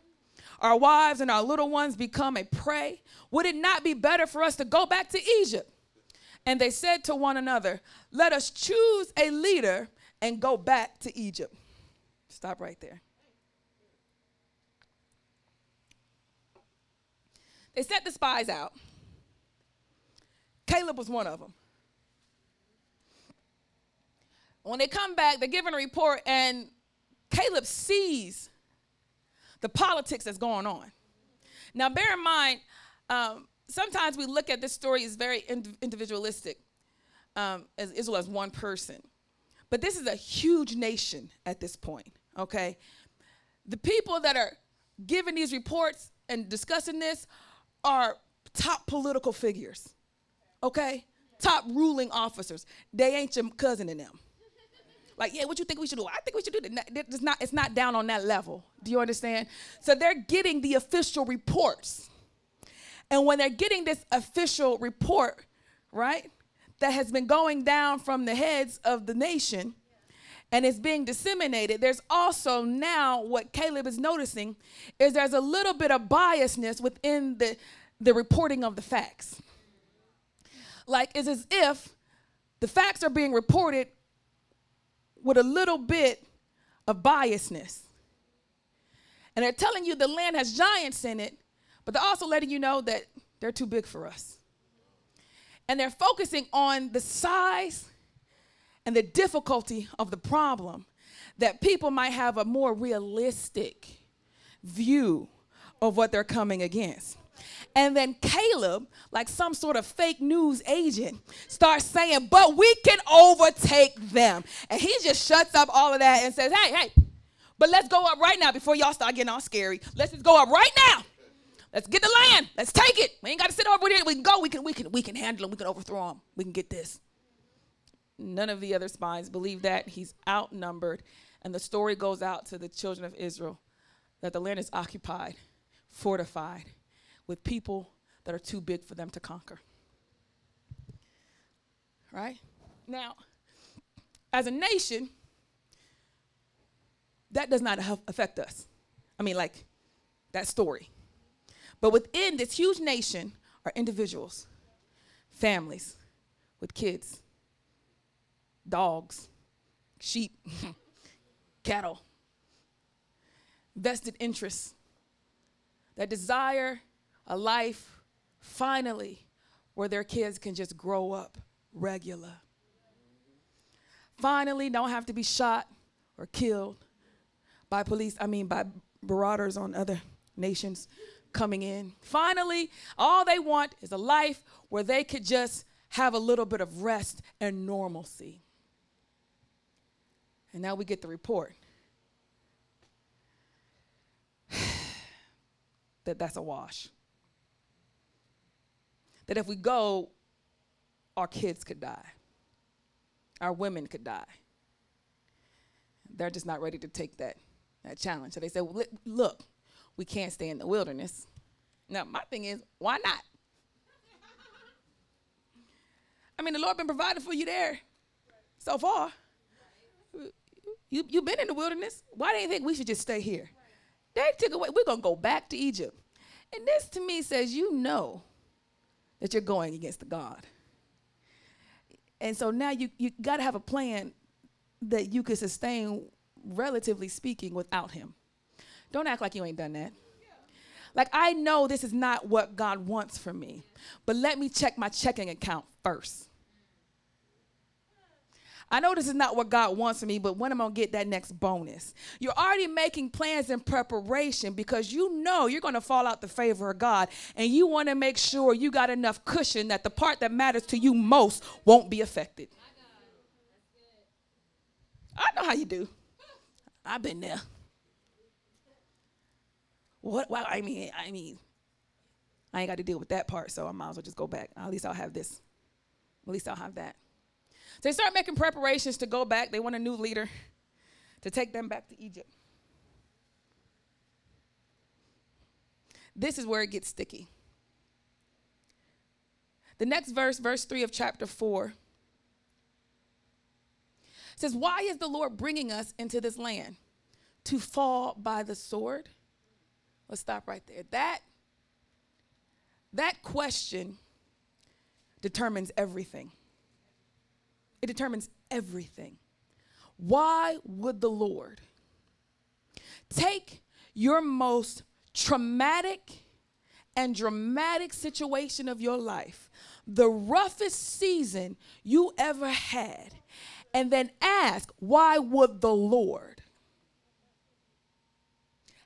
Speaker 1: Our wives and our little ones become a prey? Would it not be better for us to go back to Egypt? And they said to one another, Let us choose a leader and go back to Egypt. Stop right there. They sent the spies out. Caleb was one of them. When they come back, they're giving a report, and Caleb sees the politics that's going on. Now, bear in mind, um, sometimes we look at this story as very ind- individualistic, um, as Israel as one person. But this is a huge nation at this point, okay? The people that are giving these reports and discussing this are top political figures, okay? Top ruling officers. They ain't your cousin in them. Like, yeah, what you think we should do? I think we should do that. It's not, it's not down on that level. Do you understand? So they're getting the official reports. And when they're getting this official report, right, that has been going down from the heads of the nation and it's being disseminated, there's also now what Caleb is noticing is there's a little bit of biasness within the, the reporting of the facts. Like, it's as if the facts are being reported with a little bit of biasness. And they're telling you the land has giants in it, but they're also letting you know that they're too big for us. And they're focusing on the size and the difficulty of the problem that people might have a more realistic view of what they're coming against. And then Caleb, like some sort of fake news agent, starts saying, But we can overtake them. And he just shuts up all of that and says, Hey, hey, but let's go up right now before y'all start getting all scary. Let's just go up right now. Let's get the land. Let's take it. We ain't got to sit over there. We can go. We can, we can, we can handle them. We can overthrow them. We can get this. None of the other spies believe that. He's outnumbered. And the story goes out to the children of Israel that the land is occupied, fortified, with people that are too big for them to conquer. Right? Now, as a nation, that does not affect us. I mean, like that story. But within this huge nation are individuals, families with kids, dogs, sheep, cattle, vested interests that desire a life finally where their kids can just grow up regular. Finally, don't have to be shot or killed by police, I mean, by marauders on other nations coming in. Finally, all they want is a life where they could just have a little bit of rest and normalcy. And now we get the report that that's a wash that if we go, our kids could die, our women could die. They're just not ready to take that, that challenge. So they said, well, look, we can't stay in the wilderness. Now, my thing is, why not? I mean, the Lord been providing for you there so far. You, you've been in the wilderness. Why do you think we should just stay here? They took away, we're going to go back to Egypt. And this to me says, you know that you're going against the God. And so now you, you got to have a plan that you could sustain, relatively speaking, without Him. Don't act like you ain't done that. Like, I know this is not what God wants for me, but let me check my checking account first. I know this is not what God wants for me, but when am I going to get that next bonus? You're already making plans in preparation because you know you're going to fall out the favor of God and you want to make sure you got enough cushion that the part that matters to you most won't be affected. I know how you do. I've been there. What? Well, I mean, I mean, I ain't got to deal with that part, so I might as well just go back. At least I'll have this. At least I'll have that. So they start making preparations to go back. They want a new leader to take them back to Egypt. This is where it gets sticky. The next verse, verse 3 of chapter 4, says, Why is the Lord bringing us into this land? To fall by the sword? Let's stop right there. That, that question determines everything. It determines everything. Why would the Lord take your most traumatic and dramatic situation of your life, the roughest season you ever had, and then ask, why would the Lord?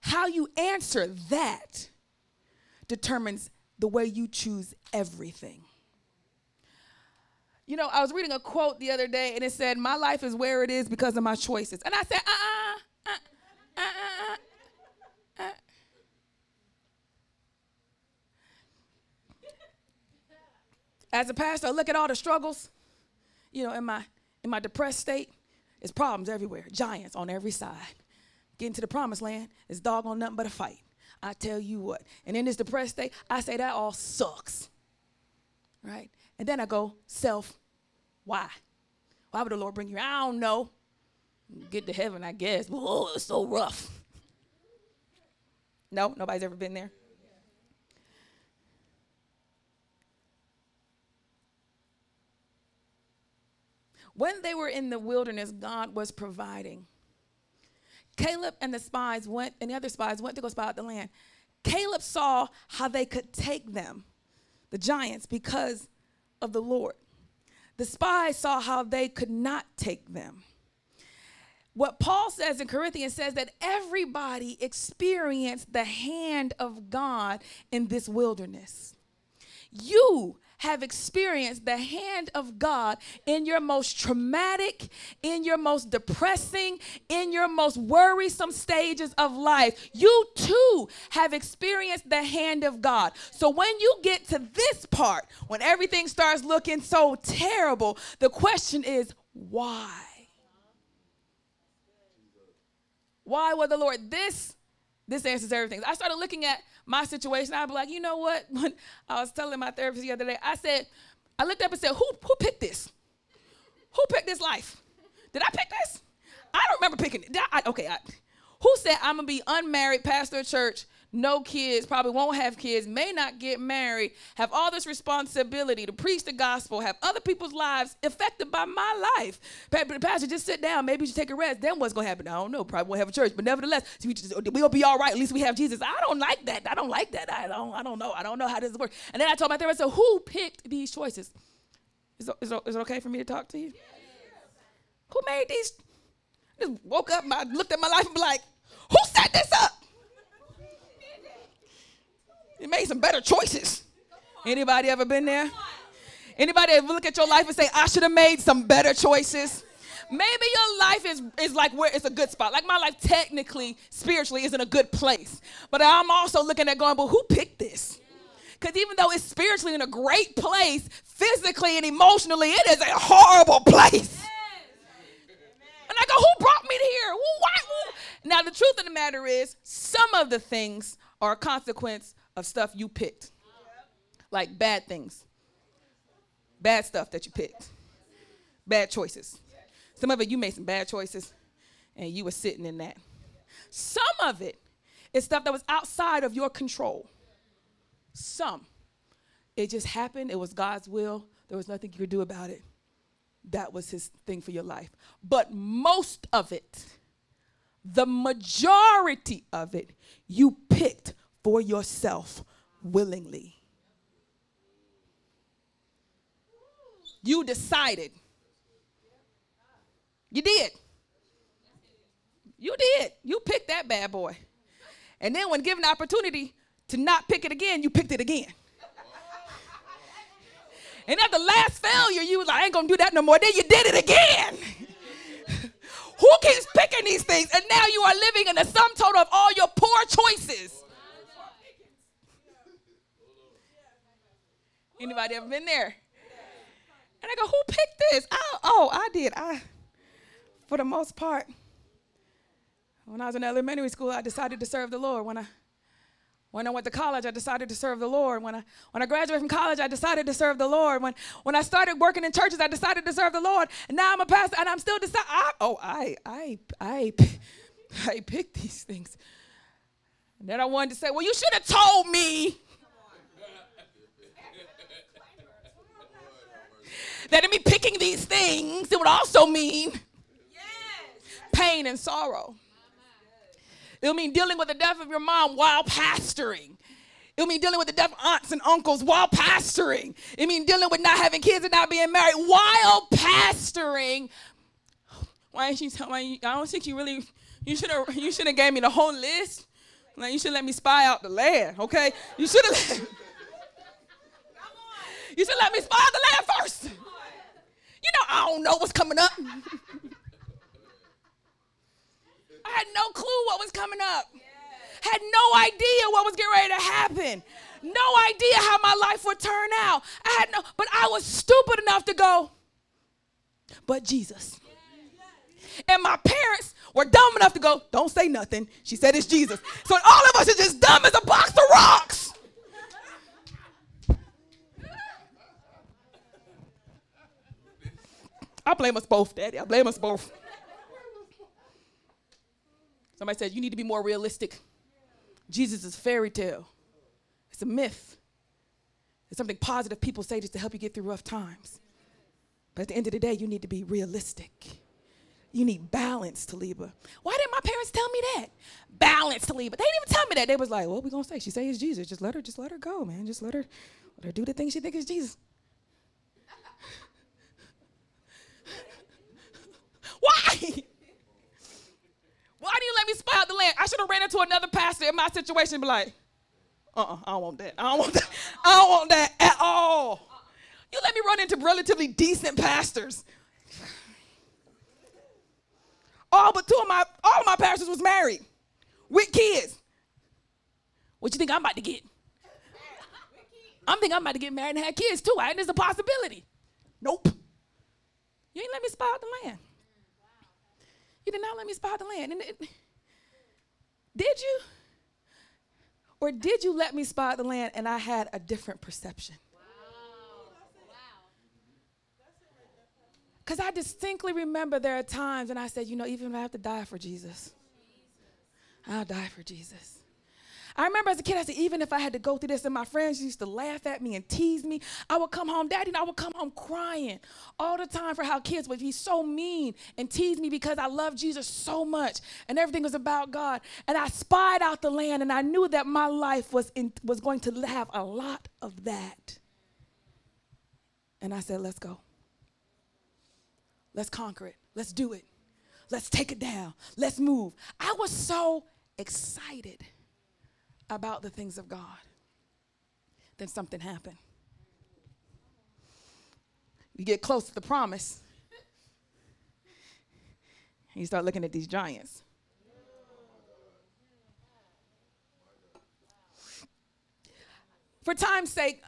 Speaker 1: How you answer that determines the way you choose everything. You know, I was reading a quote the other day and it said, My life is where it is because of my choices. And I said, uh uh-uh, uh, uh, uh, uh. As a pastor, I look at all the struggles, you know, in my in my depressed state, it's problems everywhere, giants on every side. Getting to the promised land is doggone nothing but a fight. I tell you what. And in this depressed state, I say that all sucks. Right? And then I go, self, why? Why would the Lord bring you? I don't know. Get to heaven, I guess. Oh, it's so rough. No, nobody's ever been there. When they were in the wilderness, God was providing. Caleb and the spies went, and the other spies went to go spy out the land. Caleb saw how they could take them, the giants, because of the Lord. The spies saw how they could not take them. What Paul says in Corinthians says that everybody experienced the hand of God in this wilderness. You have experienced the hand of God in your most traumatic, in your most depressing, in your most worrisome stages of life, you too have experienced the hand of God. So when you get to this part, when everything starts looking so terrible, the question is why? Why was the Lord this? This answers everything. I started looking at my situation, I'd be like, you know what? When I was telling my therapist the other day, I said, I looked up and said, who, who picked this? Who picked this life? Did I pick this? I don't remember picking it. I, okay, I, who said I'm gonna be unmarried, pastor of church, no kids, probably won't have kids, may not get married, have all this responsibility to preach the gospel, have other people's lives affected by my life. Pastor, just sit down. Maybe you should take a rest. Then what's going to happen? I don't know. Probably won't have a church. But nevertheless, we'll be all right. At least we have Jesus. I don't like that. I don't like that. I don't, I don't know. I don't know how this works. And then I told my therapist, so who picked these choices? Is it, is it, okay for me to talk to you? Who made these? Just woke up, I looked at my life and be like, who set this up? You made some better choices. Anybody ever been there? Anybody ever look at your life and say, I should have made some better choices? Maybe your life is, is like where it's a good spot. Like my life technically, spiritually, is in a good place. But I'm also looking at going, but who picked this? Because even though it's spiritually in a great place, physically and emotionally, it is a horrible place. And I go, who brought me here? Why? Now, the truth of the matter is, some of the things are a consequence of stuff you picked, like bad things, bad stuff that you picked, bad choices. Some of it you made some bad choices, and you were sitting in that. Some of it is stuff that was outside of your control. Some. It just happened. It was God's will. There was nothing you could do about it. That was his thing for your life. But most of it, the majority of it, you picked for yourself willingly. You decided. You did. You did. You picked that bad boy. And then when given the opportunity to not pick it again, you picked it again. And at the last failure, you was like, I ain't gonna do that no more. Then you did it again. Who keeps picking these things? And now you are living in the sum total of all your poor choices. Anybody ever been there? And I go, who picked this? Oh, oh, I did. I, for the most part, when I was in elementary school, I decided to serve the Lord. When I when I went to college, I decided to serve the Lord. When I when I graduated from college, I decided to serve the Lord. When when I started working in churches, I decided to serve the Lord. And now I'm a pastor, and I'm still deciding. Oh, I I I I picked these things. And then I wanted to say, well, you should have told me. That in me picking these things, it would also mean pain and sorrow. It'll mean dealing with the death of your mom while pastoring. It'll mean dealing with the death of aunts and uncles while pastoring. It mean dealing with not having kids and not being married while pastoring. Why ain't you tell me? I don't think you really. You should have. You should have gave me the whole list. Like you should let me spy out the land. Okay. You should have. you should let me spy out the land first. Know I don't know what's coming up. I had no clue what was coming up. Had no idea what was getting ready to happen. No idea how my life would turn out. I had no, but I was stupid enough to go, but Jesus. And my parents were dumb enough to go, don't say nothing. She said it's Jesus. So all of us are just dumb as a box of rocks. I blame us both, Daddy. I blame us both. Somebody said, You need to be more realistic. Jesus is a fairy tale, it's a myth. It's something positive people say just to help you get through rough times. But at the end of the day, you need to be realistic. You need balance, Taliba. Why didn't my parents tell me that? Balance, Taliba. They didn't even tell me that. They was like, what we gonna say? She say it's Jesus. Just let her, just let her go, man. Just let her, let her do the thing she think is Jesus. Why? Why do you let me spy out the land? I should have ran into another pastor in my situation be like, uh-uh, I don't want that. I don't want that. I don't want that at all. You let me run into relatively decent pastors. All but two of my all of my pastors was married with kids. What you think I'm about to get? I'm thinking I'm about to get married and have kids too. And there's a possibility. Nope. You ain't let me spy out the land. You did not let me spy out the land. And it, did you? Or did you let me spy out the land and I had a different perception? Because I distinctly remember there are times, and I said, you know, even if I have to die for Jesus, I'll die for Jesus. I remember as a kid, I said, even if I had to go through this, and my friends used to laugh at me and tease me, I would come home, Daddy, and I would come home crying all the time for how kids would be so mean and tease me because I love Jesus so much and everything was about God. And I spied out the land, and I knew that my life was, in, was going to have a lot of that. And I said, let's go. Let's conquer it. Let's do it. Let's take it down. Let's move. I was so excited about the things of God, then something happened. You get close to the promise, and you start looking at these giants. For time's sake,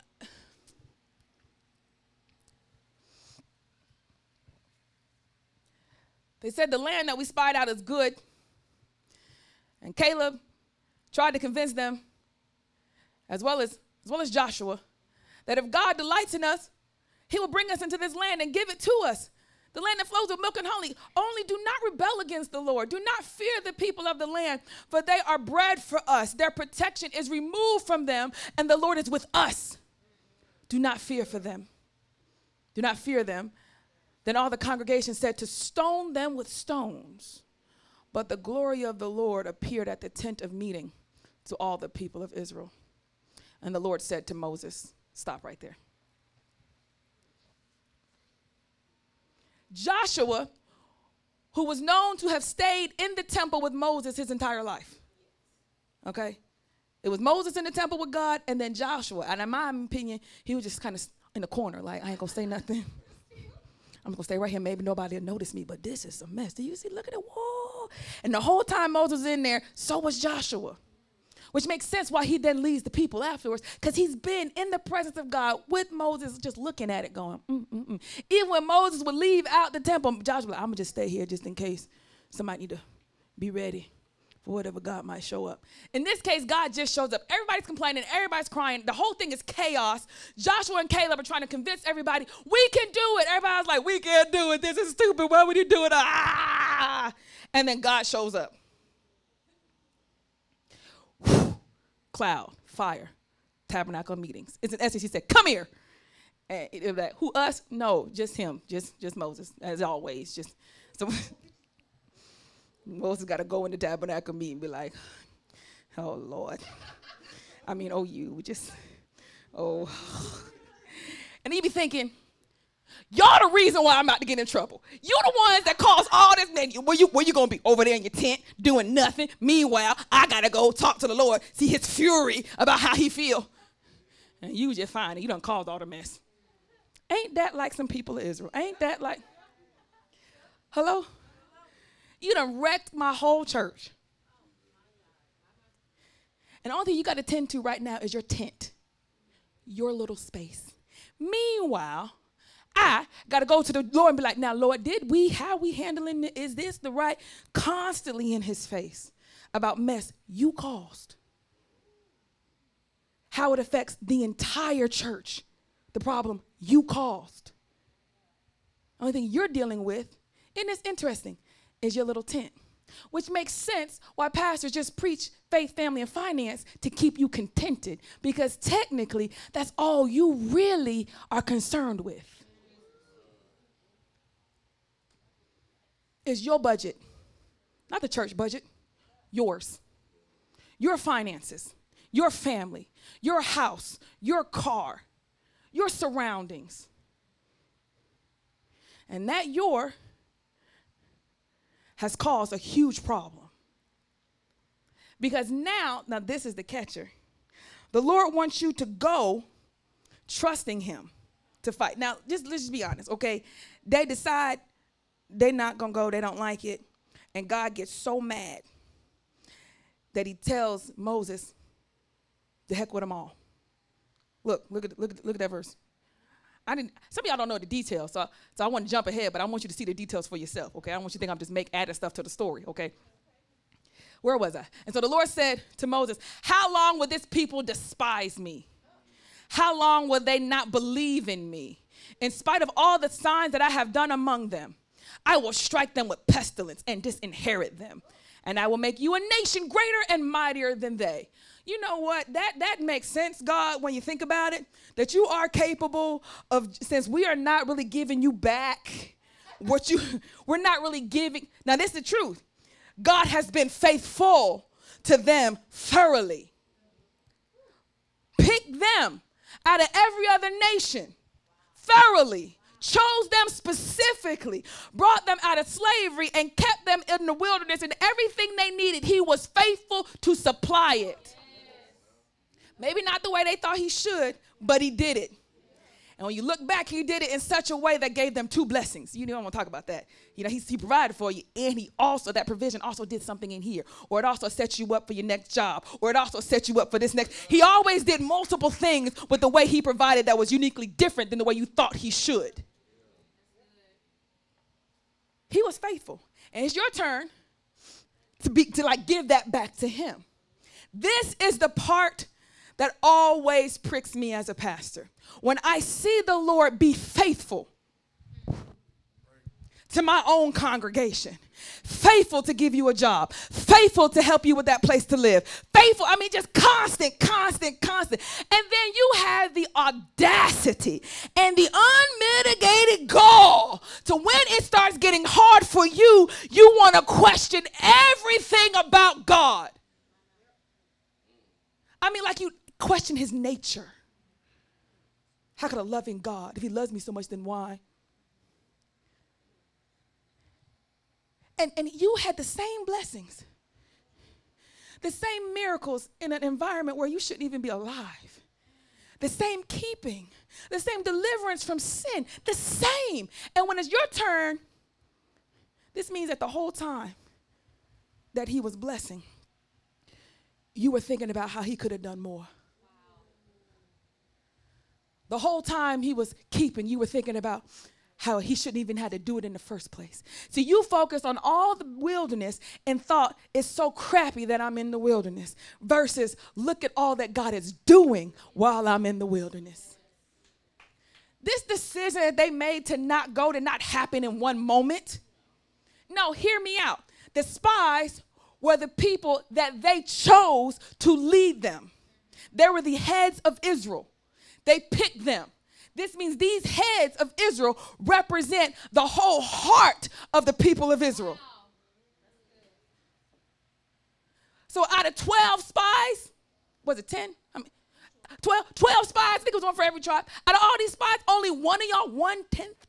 Speaker 1: they said the land that we spied out is good. And Caleb tried to convince them, as well as, as well as Joshua, that if God delights in us, he will bring us into this land and give it to us. The land that flows with milk and honey. Only do not rebel against the Lord. Do not fear the people of the land, for they are bread for us. Their protection is removed from them, and the Lord is with us. Do not fear for them. Do not fear them. Then all the congregation said to stone them with stones. But the glory of the Lord appeared at the tent of meeting to all the people of Israel. And the Lord said to Moses, Stop right there. Joshua, who was known to have stayed in the temple with Moses his entire life. Okay? It was Moses in the temple with God, and then Joshua. And in my opinion, he was just kind of in the corner, like, I ain't gonna say nothing. I'm gonna stay right here. Maybe nobody will notice me, but this is a mess. Do you see? Look at the wall. And the whole time Moses was in there, so was Joshua which makes sense why he then leads the people afterwards because he's been in the presence of God with Moses, just looking at it, going, mm, mm, mm. Even when Moses would leave out the temple, Joshua, like, I'm gonna just stay here just in case somebody need to be ready for whatever God might show up. In this case, God just shows up. Everybody's complaining, everybody's crying. The whole thing is chaos. Joshua and Caleb are trying to convince everybody, we can do it. Everybody's like, we can't do it. This is stupid. Why would you do it? Ah! And then God shows up. Cloud, fire, tabernacle meetings. It's an essence, he said, Come here. And it, was like, who us? No, just him, just just Moses, as always. Just so Moses got to go in the tabernacle meeting and be like, Oh Lord. I mean, oh you, just oh. And he'd be thinking, Y'all the reason why I'm about to get in trouble. You the ones that cause all this. Man, where you where you gonna be over there in your tent doing nothing? Meanwhile, I gotta go talk to the Lord, see His fury about how He feel, and you just fine. You done caused all the mess. Ain't that like some people of Israel? Ain't that like? Hello? You done wrecked my whole church. And only thing you got to tend to right now is your tent, your little space. Meanwhile, I got to go to the Lord and be like, now, Lord, did we, how we handling? Is this the right? Constantly in his face about mess you caused. How it affects the entire church. The problem you caused. Only thing you're dealing with, and it's interesting, is your little tent. Which makes sense why pastors just preach faith, family, and finance to keep you contented. Because technically, that's all you really are concerned with. Is your budget, not the church budget, yours. Your finances, your family, your house, your car, your surroundings. And that your has caused a huge problem. Because now, now this is the catcher. The Lord wants you to go trusting him to fight. Now, just let's just be honest, okay? They decide they're not gonna go, they don't like it, and God gets so mad that he tells Moses, the heck with them all. Look, look at look at look at that verse. I didn't. Some of y'all don't know the details, so so I want to jump ahead, but I want you to see the details for yourself. Okay, I want you to think I'm just make adding stuff to the story. Okay. Where was I? And so the Lord said to Moses, "How long will this people despise me? How long will they not believe in me, in spite of all the signs that I have done among them? I will strike them with pestilence and disinherit them, and I will make you a nation greater and mightier than they." you know what? That that makes sense, God, when you think about it. That you are capable of since we are not really giving you back what you we're not really giving. Now, this is the truth. God has been faithful to them thoroughly. Pick them out of every other nation thoroughly chose them specifically, brought them out of slavery, and kept them in the wilderness, and everything they needed, he was faithful to supply it. Maybe not the way they thought he should, but he did it. And when you look back, he did it in such a way that gave them two blessings. You know, I'm gonna talk about that. You know, he, he provided for you, and he also, that provision also did something in here. Or it also set you up for your next job. Or it also set you up for this next. He always did multiple things with the way he provided that was uniquely different than the way you thought he should. He was faithful. And it's your turn to be to like give that back to him. This is the part that always pricks me as a pastor. When I see the Lord be faithful to my own congregation, faithful to give you a job, faithful to help you with that place to live, faithful, I mean, just constant, constant, constant. And then you have the audacity and the unmitigated gall to when it starts getting hard for you, you want to question everything about God. I mean, like you, question his nature. How could a loving God, if he loves me so much, then why? And, and you had the same blessings, the same miracles in an environment where you shouldn't even be alive, the same keeping, the same deliverance from sin, the same. And when it's your turn, this means that the whole time that he was blessing, you were thinking about how he could have done more. The whole time he was keeping, you were thinking about how he shouldn't even had to do it in the first place. So you focus on all the wilderness and thought it's so crappy that I'm in the wilderness versus look at all that God is doing while I'm in the wilderness. This decision that they made to not go did not happen in one moment. No, hear me out. The spies were the people that they chose to lead them. They were the heads of Israel. They picked them. This means these heads of Israel represent the whole heart of the people of Israel. So out of 12 spies, was it 10? I mean, 12, 12 spies, I think it was one for every tribe. Out of all these spies, only one of y'all, one tenth,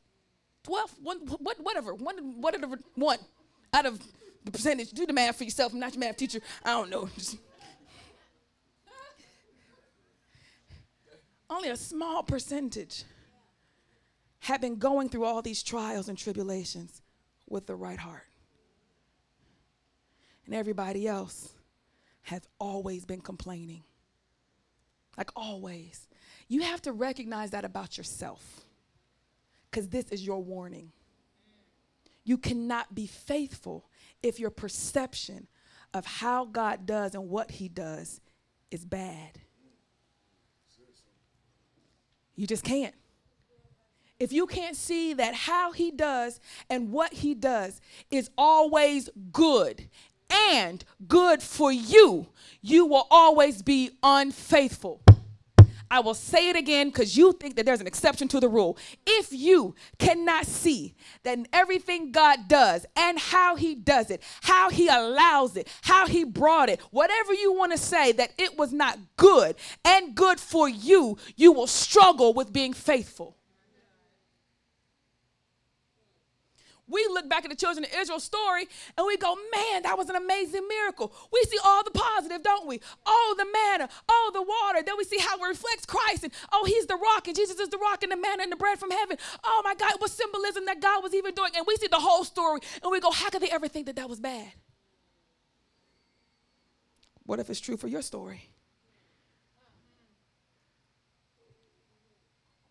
Speaker 1: 12, one, what, whatever, one, whatever, one out of the percentage. Do the math for yourself. I'm not your math teacher. I don't know. Only a small percentage have been going through all these trials and tribulations with the right heart. And everybody else has always been complaining. Like always. You have to recognize that about yourself because this is your warning. You cannot be faithful if your perception of how God does and what He does is bad. You just can't. If you can't see that how He does and what He does is always good and good for you, you will always be unfaithful. I will say it again because you think that there's an exception to the rule. If you cannot see that in everything God does and how He does it, how He allows it, how He brought it, whatever you want to say, that it was not good and good for you, you will struggle with being faithful. We look back at the children of Israel story and we go, man, that was an amazing miracle. We see all the positive, don't we? Oh, the manna, oh, the water. Then we see how it reflects Christ and oh, he's the rock and Jesus is the rock and the manna and the bread from heaven. Oh my God, what symbolism that God was even doing. And we see the whole story and we go, how could they ever think that that was bad? What if it's true for your story?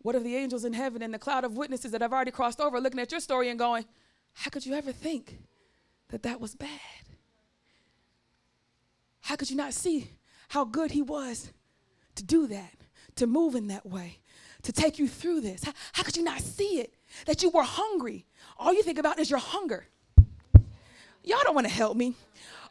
Speaker 1: What if the angels in heaven and the cloud of witnesses that have already crossed over looking at your story and going, how could you ever think that that was bad? How could you not see how good He was to do that, to move in that way, to take you through this? How, how could you not see it? That you were hungry. All you think about is your hunger. Y'all don't want to help me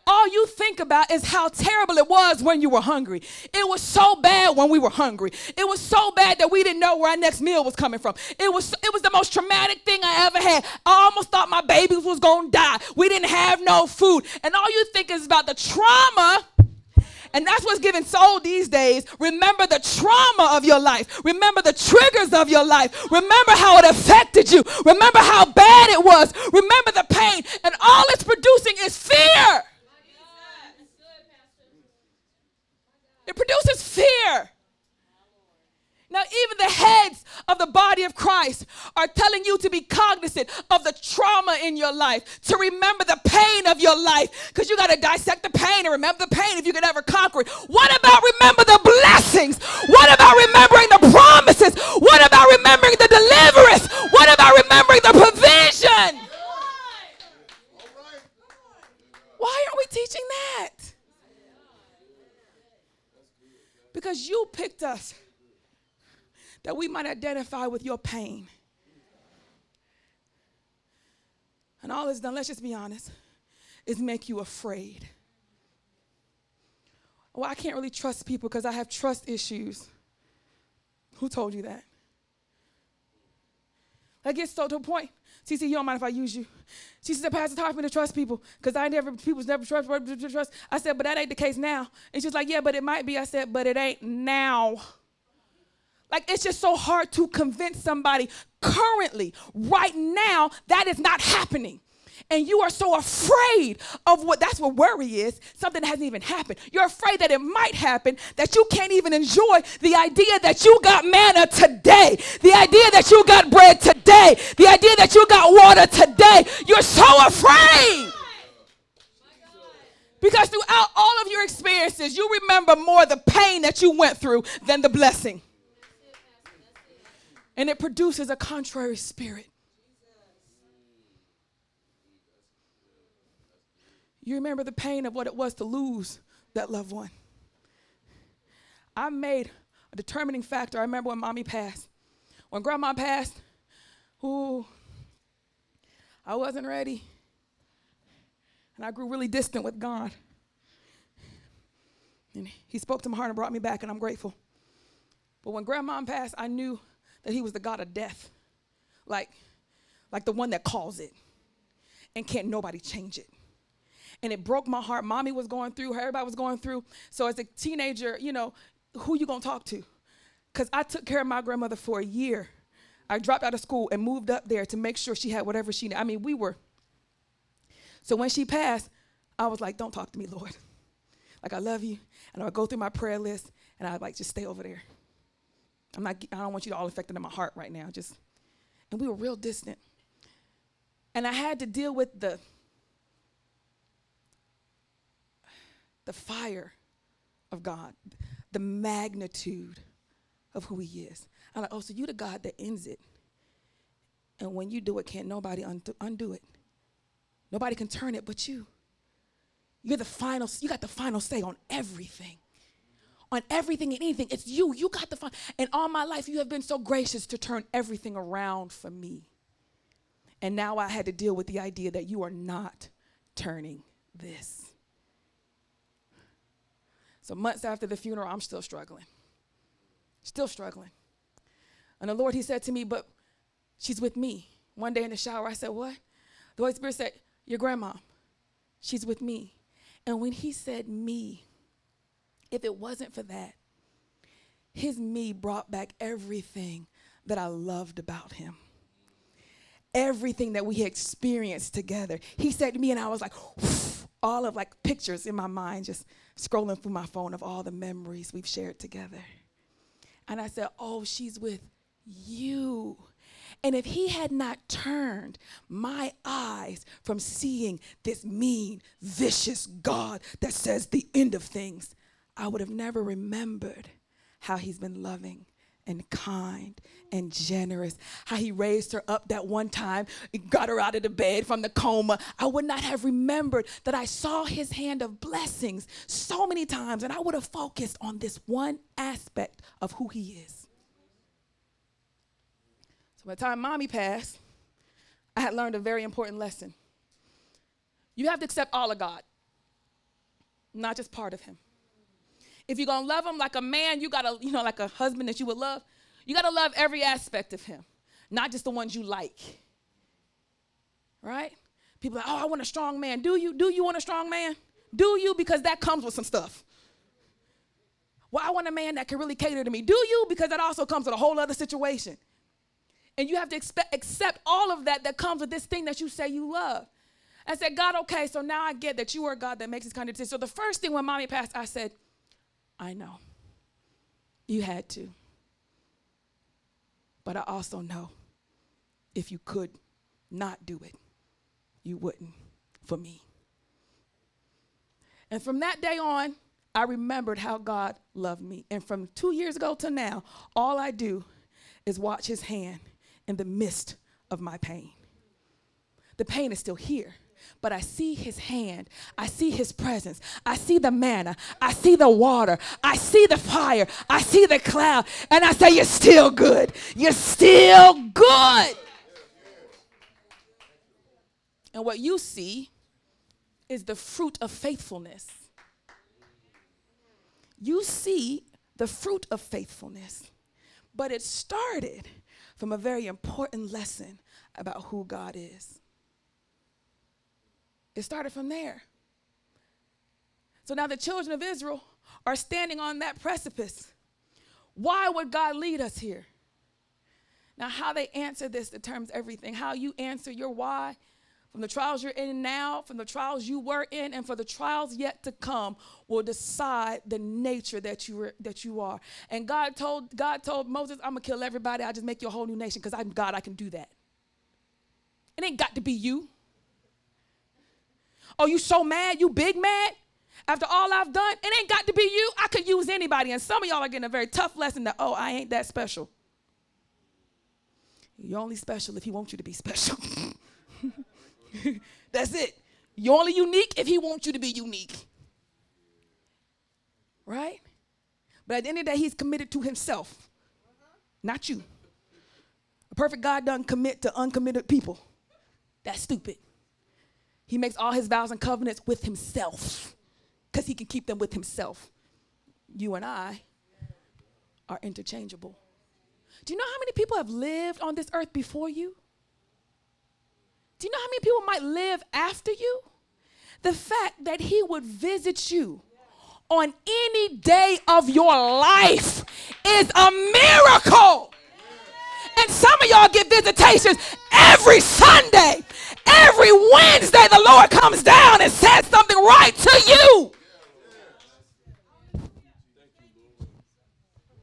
Speaker 1: all you think about is how terrible it was when you were hungry. It was so bad when we were hungry. It was so bad that we didn't know where our next meal was coming from. It was it was the most traumatic thing I ever had. I almost thought my baby was going to die. We didn't have no food. And all you think is about the trauma and that's what's given soul these days. Remember the trauma of your life. Remember the triggers of your life. Remember how it affected you. Remember how bad it was. Remember the pain. And all it's producing is fear. It produces fear. Now, even the heads of the body of Christ are telling you to be cognizant of the trauma in your life, to remember the pain of your life, because you got to dissect the pain and remember the pain if you can ever conquer it. What about remember the blessings? What about remembering the promises? What about remembering the deliverance? What about remembering the provision? Why aren't we teaching that? Because you picked us that we might identify with your pain. And all it's done, let's just be honest, is make you afraid. Well, I can't really trust people because I have trust issues. Who told you that? That gets so to a point. CC, you don't mind if I use you? She said, Pastor taught me to trust people because I never, people's never trust, trust. I said, but that ain't the case now. And she's like, yeah, but it might be. I said, but it ain't now. Like, it's just so hard to convince somebody currently, right now, that is not happening and you are so afraid of what that's what worry is. Something that hasn't even happened. You're afraid that it might happen that you can't even enjoy the idea that you got manna today. The idea that you got bread today. The idea that you got water today. You're so afraid. Because throughout all of your experiences you remember more the pain that you went through than the blessing. And it produces a contrary spirit You remember the pain of what it was to lose that loved one. I made a determining factor. I remember when mommy passed. When grandma passed, ooh, I wasn't ready. And I grew really distant with God. And he spoke to my heart and brought me back, and I'm grateful. But when grandma passed, I knew that he was the God of death. Like, like the one that calls it. And can't nobody change it and it broke my heart. Mommy was going through, everybody was going through. So as a teenager, you know, who you gonna talk to? Because I took care of my grandmother for a year. I dropped out of school and moved up there to make sure she had whatever she needed. I mean, we were. So when she passed, I was like, don't talk to me, Lord. Like, I love you. And I would go through my prayer list and I would like, just stay over there. I'm not, I don't want you to all affected in my heart right now. Just, and we were real distant. And I had to deal with the, the fire of God, the magnitude of who He is. I'm like, oh, so you the God that ends it. And when you do it, can't nobody undo, undo it. Nobody can turn it but you. You're the final, you got the final say on everything. On everything and anything. It's you. You got the final. And all my life, you have been so gracious to turn everything around for me. And now I had to deal with the idea that you are not turning this. So months after the funeral, I'm still struggling. Still struggling. And the Lord, He said to me, But she's with me. One day in the shower, I said, What? The Holy Spirit said, Your grandma, she's with me. And when He said me, if it wasn't for that, His me brought back everything that I loved about Him. Everything that we experienced together. He said to me, and I was like, all of like pictures in my mind, just scrolling through my phone of all the memories we've shared together. And I said, Oh, she's with you. And if he had not turned my eyes from seeing this mean, vicious God that says the end of things, I would have never remembered how he's been loving and kind and generous. How he raised her up that one time, got her out of the bed from the coma. I would not have remembered that I saw his hand of blessings so many times, and I would have focused on this one aspect of who he is. So by the time mommy passed, I had learned a very important lesson. You have to accept all of God, not just part of him. If you're gonna love him like a man, you gotta, you know, like a husband that you would love, you gotta love every aspect of him, not just the ones you like. Right? People like, oh, I want a strong man. Do you? Do you want a strong man? Do you? Because that comes with some stuff. Well, I want a man that can really cater to me. Do you? Because that also comes with a whole other situation. And you have to expect, accept all of that that comes with this thing that you say you love. I said, God, okay, so now I get that you are God that makes this kind of decision. So the first thing when mommy passed, I said, I know. You had to. But I also know if you could not do it, you wouldn't for me. And from that day on, I remembered how God loved me. And from two years ago to now, all I do is watch his hand in the midst of my pain. The pain is still here, but I see his hand. I see his presence. I see the manna. I see the water. I see the fire. I see the cloud. And I say, You're still good. You're still good. And what you see is the fruit of faithfulness. You see the fruit of faithfulness, but it started from a very important lesson about who God is. It started from there. So now the children of Israel are standing on that precipice. Why would God lead us here? Now, how they answer this determines everything. How you answer your why from the trials you're in now, from the trials you were in, and for the trials yet to come, will decide the nature that you are, that you are. And God told God told Moses, "I'm gonna kill everybody. I just make you a whole new nation because I'm God. I can do that. It ain't got to be you. Oh, you so mad? You big mad? After all I've done, it ain't got to be you. I could use anybody. And some of y'all are getting a very tough lesson that, oh, I ain't that special. You're only special if he wants you to be special. That's it. You're only unique if he wants you to be unique. Right? But at the end of the day, he's committed to himself, not you. A perfect God doesn't commit to uncommitted people. That's stupid. He makes all his vows and covenants with himself because he can keep them with himself. You and I are interchangeable. Do you know how many people have lived on this earth before you? Do you know how many people might live after you? The fact that he would visit you on any day of your life is a miracle. And some of y'all get visitations every Sunday. Every Wednesday, the Lord comes down and says something right to you.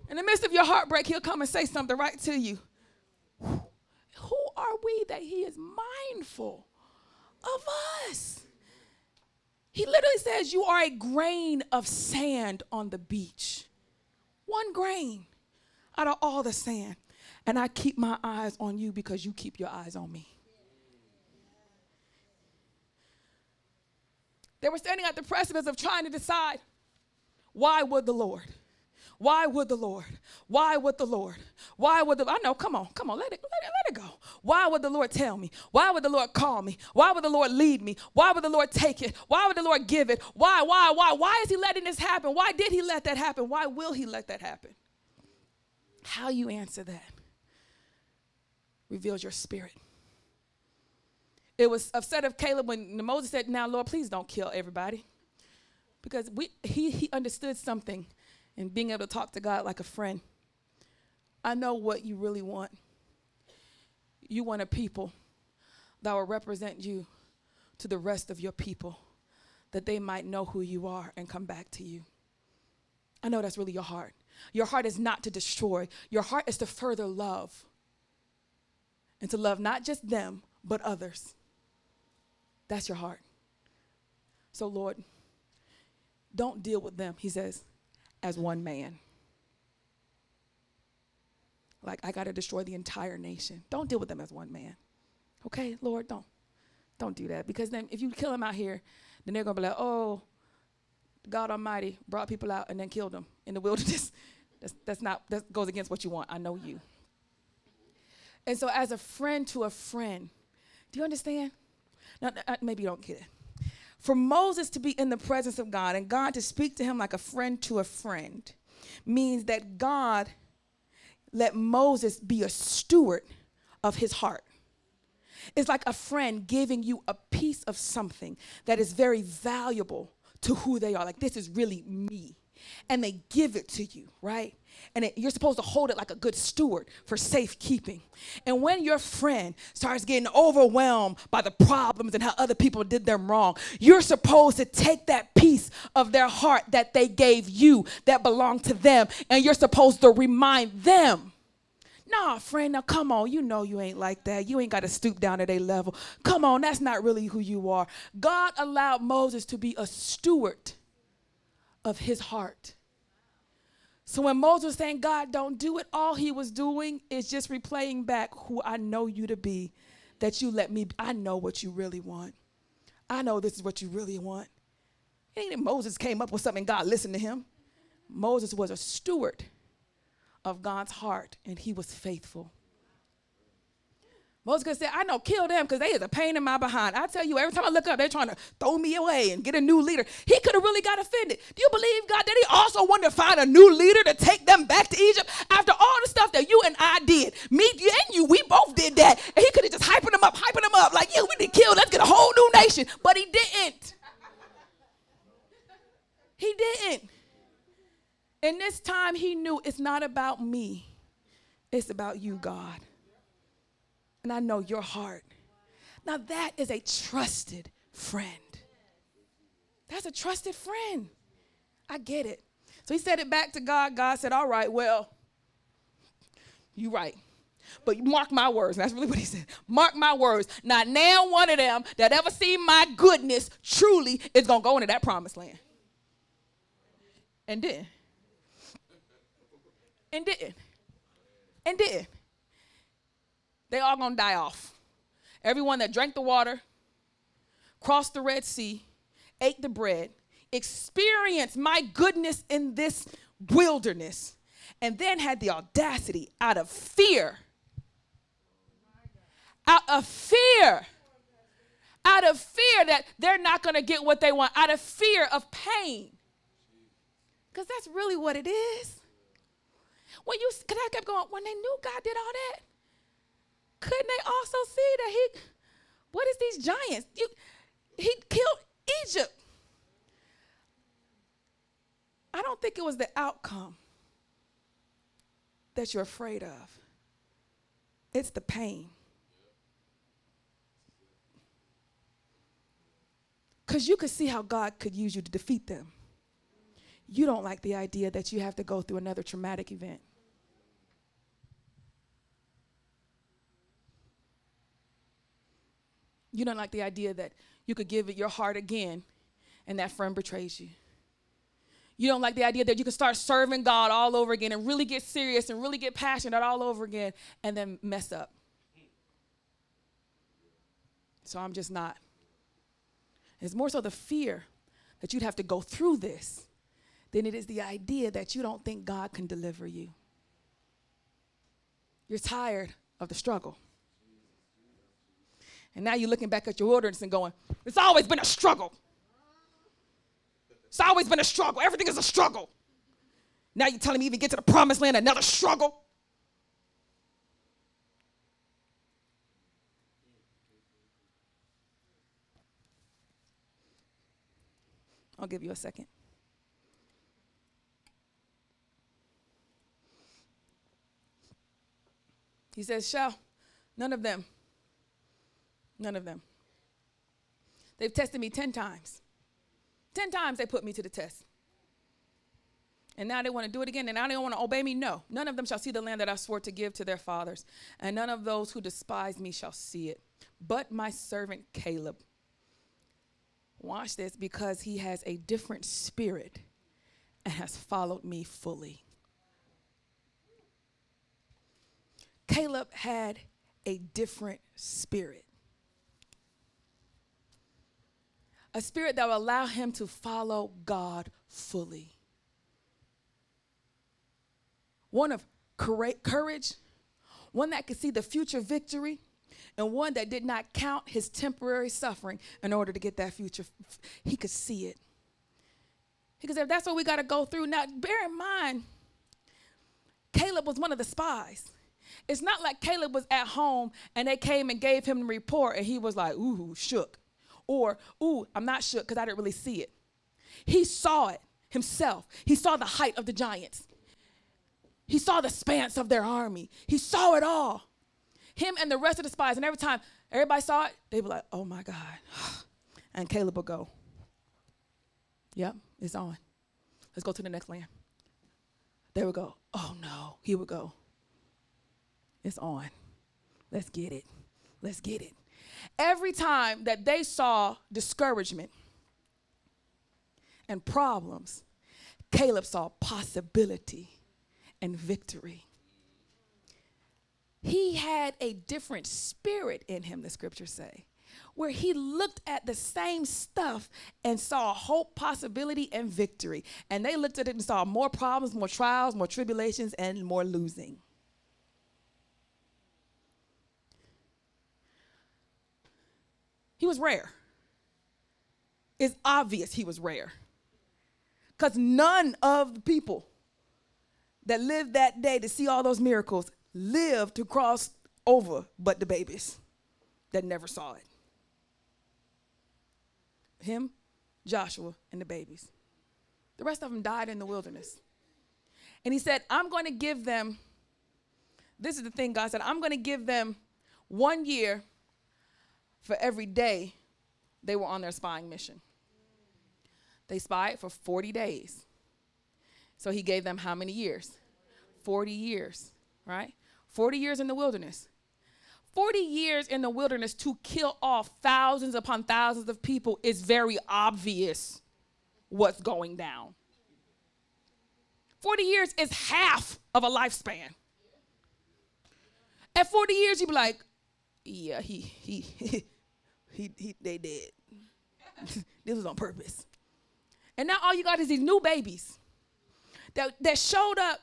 Speaker 1: In the midst of your heartbreak, He'll come and say something right to you. Who are we that He is mindful of us? He literally says, You are a grain of sand on the beach. One grain out of all the sand. And I keep my eyes on you because you keep your eyes on me. They were standing at the precipice of trying to decide why would the Lord? Why would the Lord? Why would the Lord? Why would the I know, come on, come on, let it, let it, let it go. Why would the Lord tell me? Why would the Lord call me? Why would the Lord lead me? Why would the Lord take it? Why would the Lord give it? Why, why, why? Why is he letting this happen? Why did he let that happen? Why will he let that happen? How you answer that reveals your spirit. It was upset of Caleb when Moses said, Now, Lord, please don't kill everybody. Because we, he, he understood something and being able to talk to God like a friend. I know what you really want. You want a people that will represent you to the rest of your people, that they might know who you are and come back to you. I know that's really your heart. Your heart is not to destroy, your heart is to further love and to love not just them, but others. That's your heart. So, Lord, don't deal with them, he says as one man. Like, I got to destroy the entire nation. Don't deal with them as one man. Okay, Lord, don't. Don't do that. Because then if you kill them out here, then they're going to be like, oh, God Almighty brought people out and then killed them in the wilderness. that's, that's not, that goes against what you want. I know you. And so, as a friend to a friend, do you understand? Now, uh, maybe you don't get it. For Moses to be in the presence of God and God to speak to him like a friend to a friend means that God let Moses be a steward of his heart. It's like a friend giving you a piece of something that is very valuable to who they are. Like, this is really me. And they give it to you, right? and it, you're supposed to hold it like a good steward for safekeeping. And when your friend starts getting overwhelmed by the problems and how other people did them wrong, you're supposed to take that piece of their heart that they gave you that belonged to them, and you're supposed to remind them. Nah, friend, now come on. You know you ain't like that. You ain't got to stoop down to their level. Come on, that's not really who you are. God allowed Moses to be a steward of his heart. So when Moses was saying, God, don't do it, all he was doing is just replaying back who I know you to be, that you let me, I know what you really want. I know this is what you really want. It ain't that Moses came up with something, God listened to him. Moses was a steward of God's heart, and he was faithful. Moses could say, I know, kill them because they is a pain in my behind. I tell you, every time I look up, they're trying to throw me away and get a new leader. He could have really got offended. Do you believe God that he also wanted to find a new leader to take them back to Egypt after all the stuff that you and I did? Me and you, we both did that. And he could have just hyping them up, hyping them up, like, yeah, we to kill, let's get a whole new nation. But he didn't. He didn't. And this time he knew it's not about me, it's about you, God and I know your heart. Now, that is a trusted friend. That's a trusted friend. I get it. So he said it back to God. God said, All right, well, you right. But mark my words. And that's really what he said. Mark my words. Not now one of them that ever seen my goodness truly is going to go into that promised land. And did. And did. And did they all gonna die off. Everyone that drank the water, crossed the Red Sea, ate the bread, experienced my goodness in this wilderness, and then had the audacity out of fear, out of fear, out of fear that they're not gonna get what they want, out of fear of pain. Because that's really what it is. When you, because I kept going, when they knew God did all that, couldn't they also see that he, what is these giants? You, he killed Egypt. I don't think it was the outcome that you're afraid of. it's the pain. Because you could see how God could use you to defeat them. You don't like the idea that you have to go through another traumatic event. You don't like the idea that you could give it your heart again and that friend betrays you. You don't like the idea that you can start serving God all over again and really get serious and really get passionate all over again and then mess up. So I'm just not. It's more so the fear that you'd have to go through this than it is the idea that you don't think God can deliver you. You're tired of the struggle. And now you're looking back at your wilderness and going, it's always been a struggle. It's always been a struggle. Everything is a struggle. Now you're telling me even get to the promised land, another struggle? I'll give you a second. He says, Shall none of them, none of them. They've tested me 10 times. 10 times they put me to the test. And now they want to do it again. And now they don't want to obey me. No, none of them shall see the land that I swore to give to their fathers. And none of those who despise me shall see it. But my servant Caleb. Watch this because he has a different spirit and has followed me fully. Caleb had a different spirit. A spirit that will allow him to follow God fully. One of courage, one that could see the future victory, and one that did not count his temporary suffering in order to get that future. He could see it. Because if that's what we got to go through. Now, bear in mind, Caleb was one of the spies. It's not like Caleb was at home and they came and gave him the report and he was like, ooh, shook. Or, ooh, I'm not shook because I didn't really see it. He saw it himself. He saw the height of the giants. He saw the spans of their army. He saw it all. Him and the rest of the spies. And every time everybody saw it, they were like, oh my God. And Caleb would go, yep, it's on. Let's go to the next land. They would go, oh no. He would go, it's on. Let's get it. Let's get it. Every time that they saw discouragement and problems, Caleb saw possibility and victory. He had a different spirit in him, the scriptures say, where he looked at the same stuff and saw hope, possibility, and victory. And they looked at it and saw more problems, more trials, more tribulations, and more losing. He was rare. It's obvious he was rare. Because none of the people that lived that day to see all those miracles lived to cross over but the babies that never saw it. Him, Joshua, and the babies. The rest of them died in the wilderness. And he said, I'm going to give them, this is the thing God said, I'm going to give them one year for every day they were on their spying mission. They spied for 40 days. So he gave them how many years? 40 years, right? 40 years in the wilderness. 40 years in the wilderness to kill off thousands upon thousands of people is very obvious what's going down. 40 years is half of a lifespan. At 40 years, you'd be like, yeah, he he he, he they did. this was on purpose. And now all you got is these new babies that, that showed up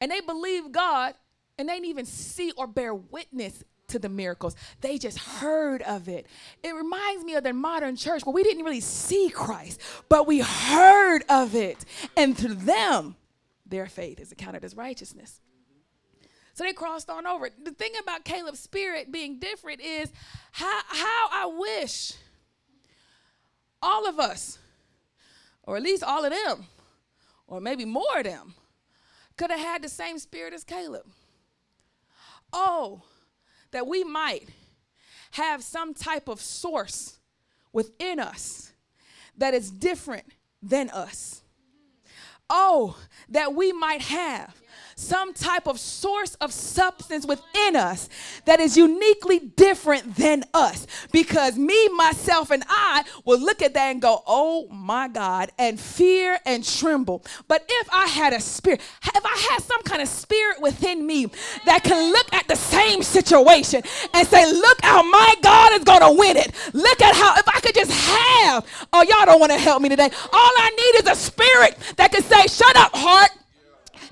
Speaker 1: and they believe God and they didn't even see or bear witness to the miracles. They just heard of it. It reminds me of the modern church where we didn't really see Christ, but we heard of it. And to them, their faith is accounted as righteousness. So they crossed on over. The thing about Caleb's spirit being different is how, how I wish all of us, or at least all of them, or maybe more of them, could have had the same spirit as Caleb. Oh, that we might have some type of source within us that is different than us. Oh, that we might have some type of source of substance within us that is uniquely different than us. Because me, myself, and I will look at that and go, oh my God, and fear and tremble. But if I had a spirit, if I had some kind of spirit within me that can look at the same situation and say, look how my God is going to win it. Look at how, if I could just have, oh, y'all don't want to help me today. All I need is a spirit that can say, shut up, heart.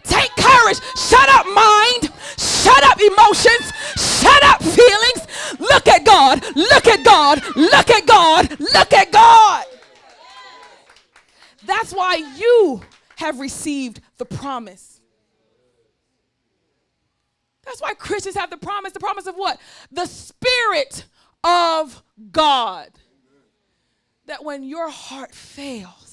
Speaker 1: Take courage. Shut up, mind. Shut up, emotions. Shut up, feelings. Look at God. Look at God. Look at God. Look at God. That's why you have received the promise. That's why Christians have the promise. The promise of what? The Spirit of God. That when your heart fails,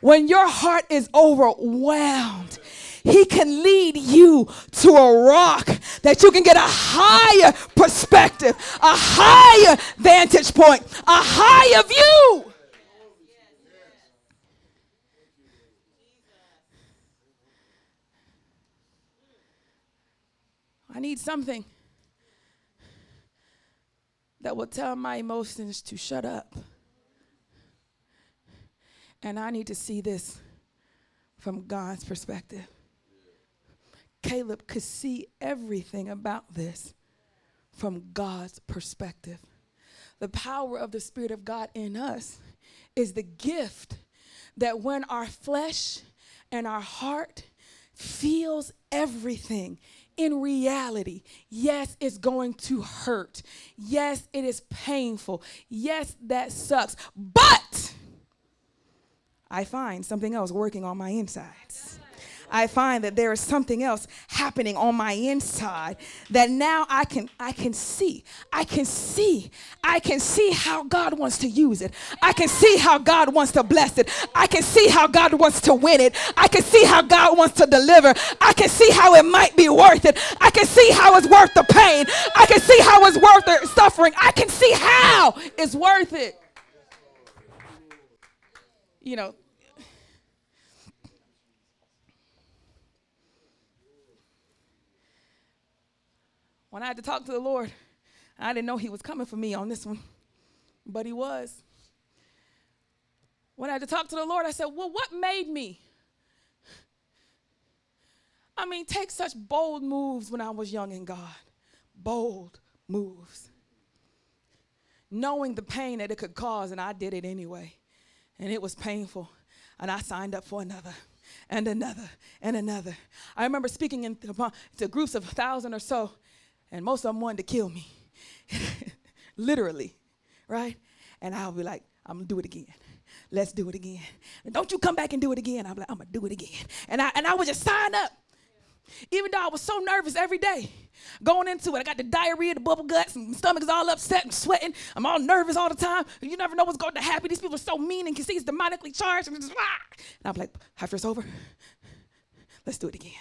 Speaker 1: when your heart is overwhelmed, he can lead you to a rock that you can get a higher perspective, a higher vantage point, a higher view. I need something that will tell my emotions to shut up. And I need to see this from God's perspective. Caleb could see everything about this from God's perspective. The power of the Spirit of God in us is the gift that when our flesh and our heart feels everything in reality, yes, it's going to hurt. Yes, it is painful. Yes, that sucks. But I find something else working on my insides. I find that there is something else happening on my inside that now I can I can see. I can see. I can see how God wants to use it. I can see how God wants to bless it. I can see how God wants to win it. I can see how God wants to deliver. I can see how it might be worth it. I can see how it's worth the pain. I can see how it's worth the suffering. I can see how it's worth it you know, when I had to talk to the Lord, I didn't know He was coming for me on this one, but He was. When I had to talk to the Lord, I said, Well, what made me? I mean, take such bold moves when I was young in God. Bold moves. Knowing the pain that it could cause, and I did it anyway and it was painful. And I signed up for another and another and another. I remember speaking in to groups of a thousand or so, and most of them wanted to kill me, literally, right? And I'll be like, I'm gonna do it again. Let's do it again. And don't you come back and do it again. I'm like, I'm gonna do it again. And I and I would just sign up. Even though I was so nervous every day going into it, I got the diarrhea, the bubble guts, and stomach is all upset and sweating. I'm all nervous all the time. You never know what's going to happen. These people are so mean and can see it's demonically charged. And, just, ah. and I'm like, after it's over, let's do it again.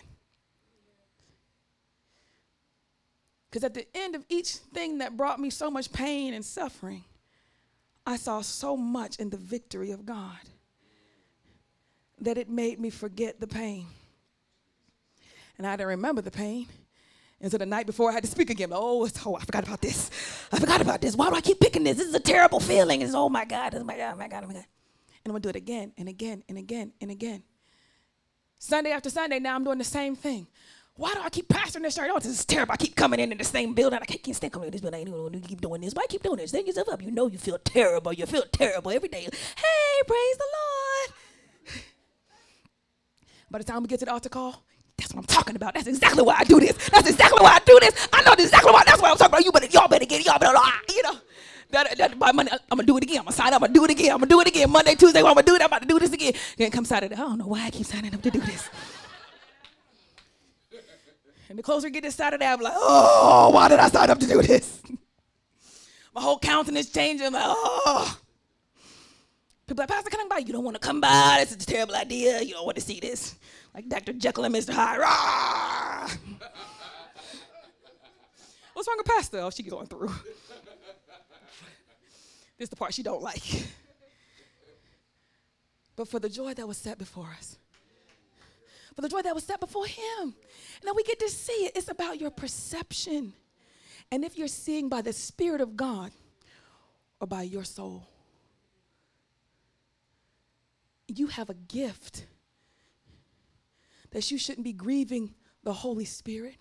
Speaker 1: Because at the end of each thing that brought me so much pain and suffering, I saw so much in the victory of God that it made me forget the pain and I didn't remember the pain. And so the night before I had to speak again, oh, it's, oh, I forgot about this. I forgot about this. Why do I keep picking this? This is a terrible feeling. It's oh my God, oh my God, oh my God, oh my God. And I'm gonna do it again and again and again and again. Sunday after Sunday, now I'm doing the same thing. Why do I keep pastoring this church? Oh, this is terrible. I keep coming in in the same building. I can't stand coming in this building. I keep doing this. Why keep doing this? Stand yourself up. You know you feel terrible. You feel terrible every day. Hey, praise the Lord. By the time we get to the altar call, that's what I'm talking about. That's exactly why I do this. That's exactly why I do this. I know exactly why. That's why I'm talking about. You better, y'all better get it. Y'all better, ah, you know. That, that by Monday, I'm gonna do it again. I'm gonna sign up. I'm gonna do it again. I'm gonna do it again. Monday, Tuesday, I'm gonna do it. I'm about to do this again. Then come Saturday. I don't know why I keep signing up to do this. and the closer I get to Saturday, I'm like, oh, why did I sign up to do this? My whole countenance changing. I'm like, oh. People like, Pastor, can I by? You don't want to come by. This is a terrible idea. You don't want to see this like Dr. Jekyll and Mr. Hyde. What's wrong with Pastor? Oh, she going through. this is the part she don't like. But for the joy that was set before us. For the joy that was set before him. Now we get to see it. It's about your perception. And if you're seeing by the Spirit of God or by your soul, you have a gift that you shouldn't be grieving the Holy Spirit,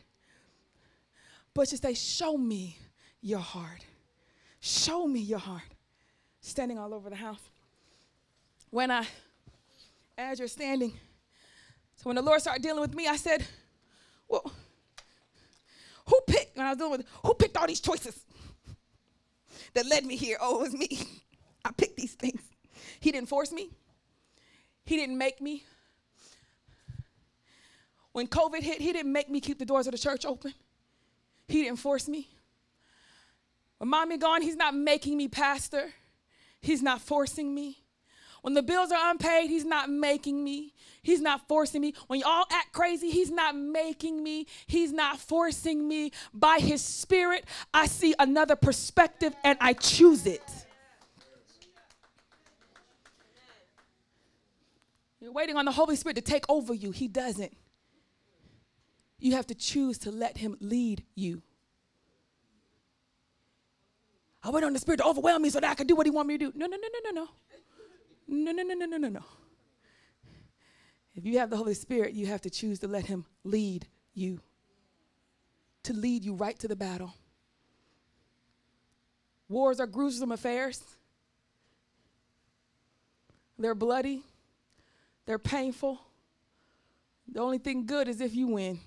Speaker 1: but to say, Show me your heart. Show me your heart. Standing all over the house. When I, as you're standing, so when the Lord started dealing with me, I said, Well, who picked, when I was dealing with, who picked all these choices that led me here? Oh, it was me. I picked these things. He didn't force me, He didn't make me. When COVID hit, He didn't make me keep the doors of the church open, He didn't force me. When mommy gone, He's not making me pastor, He's not forcing me. When the bills are unpaid, he's not making me. He's not forcing me. When y'all act crazy, he's not making me. He's not forcing me. By his spirit, I see another perspective and I choose it. You're waiting on the Holy Spirit to take over you. He doesn't. You have to choose to let him lead you. I wait on the Spirit to overwhelm me so that I can do what He wants me to do. No, no, no, no, no, no. No, no, no, no, no, no, no. If you have the Holy Spirit, you have to choose to let Him lead you, to lead you right to the battle. Wars are gruesome affairs, they're bloody, they're painful. The only thing good is if you win.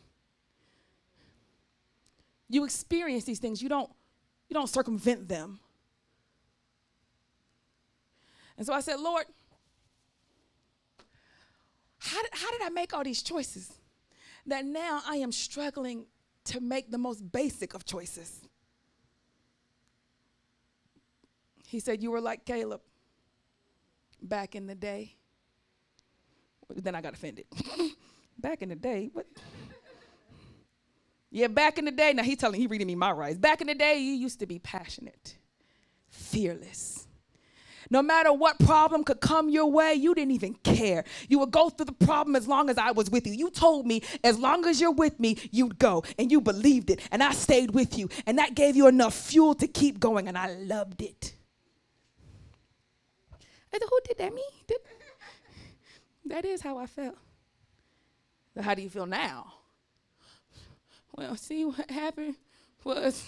Speaker 1: You experience these things, you don't, you don't circumvent them. And so I said, Lord, how did, how did I make all these choices that now I am struggling to make the most basic of choices? He said, You were like Caleb back in the day. Then I got offended. back in the day, what? Yeah, back in the day. Now he's telling, he reading me my rights. Back in the day, you used to be passionate, fearless, no matter what problem could come your way, you didn't even care. You would go through the problem as long as I was with you. You told me, as long as you're with me, you'd go. And you believed it. And I stayed with you. And that gave you enough fuel to keep going. And I loved it. I said, Who did that? Me? Did that is how I felt. So how do you feel now? Well, see, what happened was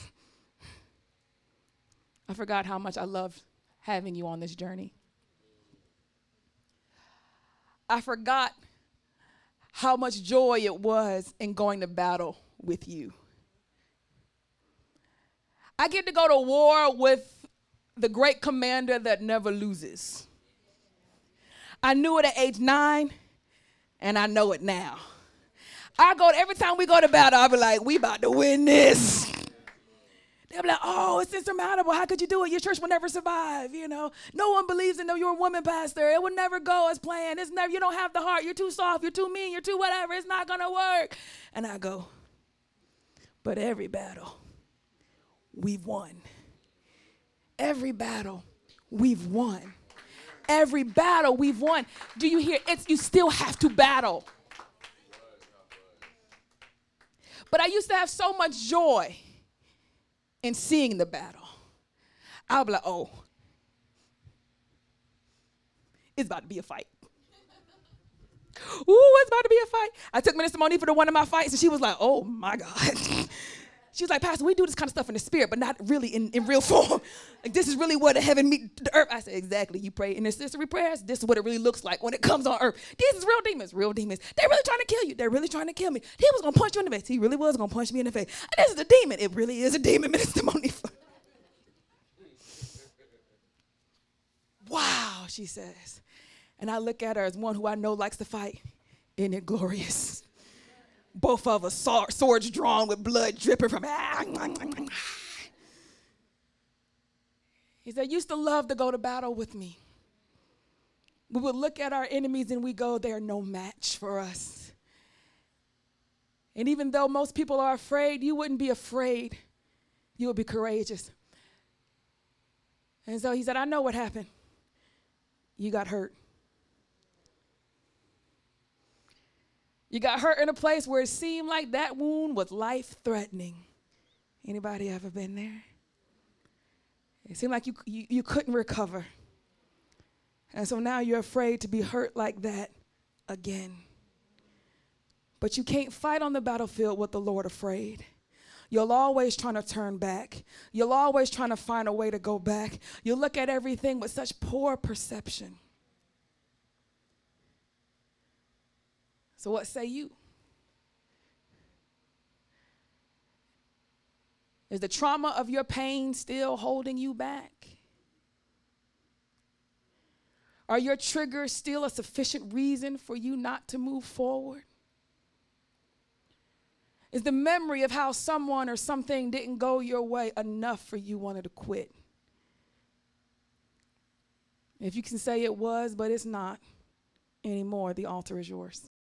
Speaker 1: I forgot how much I loved having you on this journey. I forgot how much joy it was in going to battle with you. I get to go to war with the great commander that never loses. I knew it at age nine, and I know it now. I go every time we go to battle, I'll be like, we about to win this. They'll be like, oh, it's insurmountable. How could you do it? Your church will never survive. You know, no one believes in you. you're a woman pastor. It would never go as planned. It's never, you don't have the heart. You're too soft. You're too mean. You're too whatever. It's not going to work. And I go, but every battle, we've won. Every battle, we've won. Every battle, we've won. Do you hear? It's you still have to battle. But I used to have so much joy in seeing the battle, I'll be like, oh, it's about to be a fight. Ooh, it's about to be a fight. I took Minister Monique for the one of my fights, and she was like, oh my God. she was like, Pastor, we do this kind of stuff in the spirit, but not really in, in real form. like, this is really what heaven meet the earth. I said, exactly. You pray intercessory prayers. This is what it really looks like when it comes on earth. These is real demons, real demons. They're really trying to kill you. They're really trying to kill me. He was going to punch you in the face. He really was going to punch me in the face. This is a demon. It really is a demon, Minister Monique. wow, she says. And I look at her as one who I know likes to fight. Isn't it glorious? Both of us swords drawn with blood dripping from. Ah, he said, used to love to go to battle with me. We would look at our enemies and we go, they're no match for us. And even though most people are afraid, you wouldn't be afraid you would be courageous. And so he said, I know what happened. You got hurt. You got hurt in a place where it seemed like that wound was life threatening. Anybody ever been there? It seemed like you, you, you couldn't recover. And so now you're afraid to be hurt like that again. But you can't fight on the battlefield with the Lord afraid. You'll always trying to turn back. You'll always trying to find a way to go back. You look at everything with such poor perception. So what say you? Is the trauma of your pain still holding you back? Are your triggers still a sufficient reason for you not to move forward? Is the memory of how someone or something didn't go your way enough for you wanted to quit? If you can say it was, but it's not anymore, the altar is yours.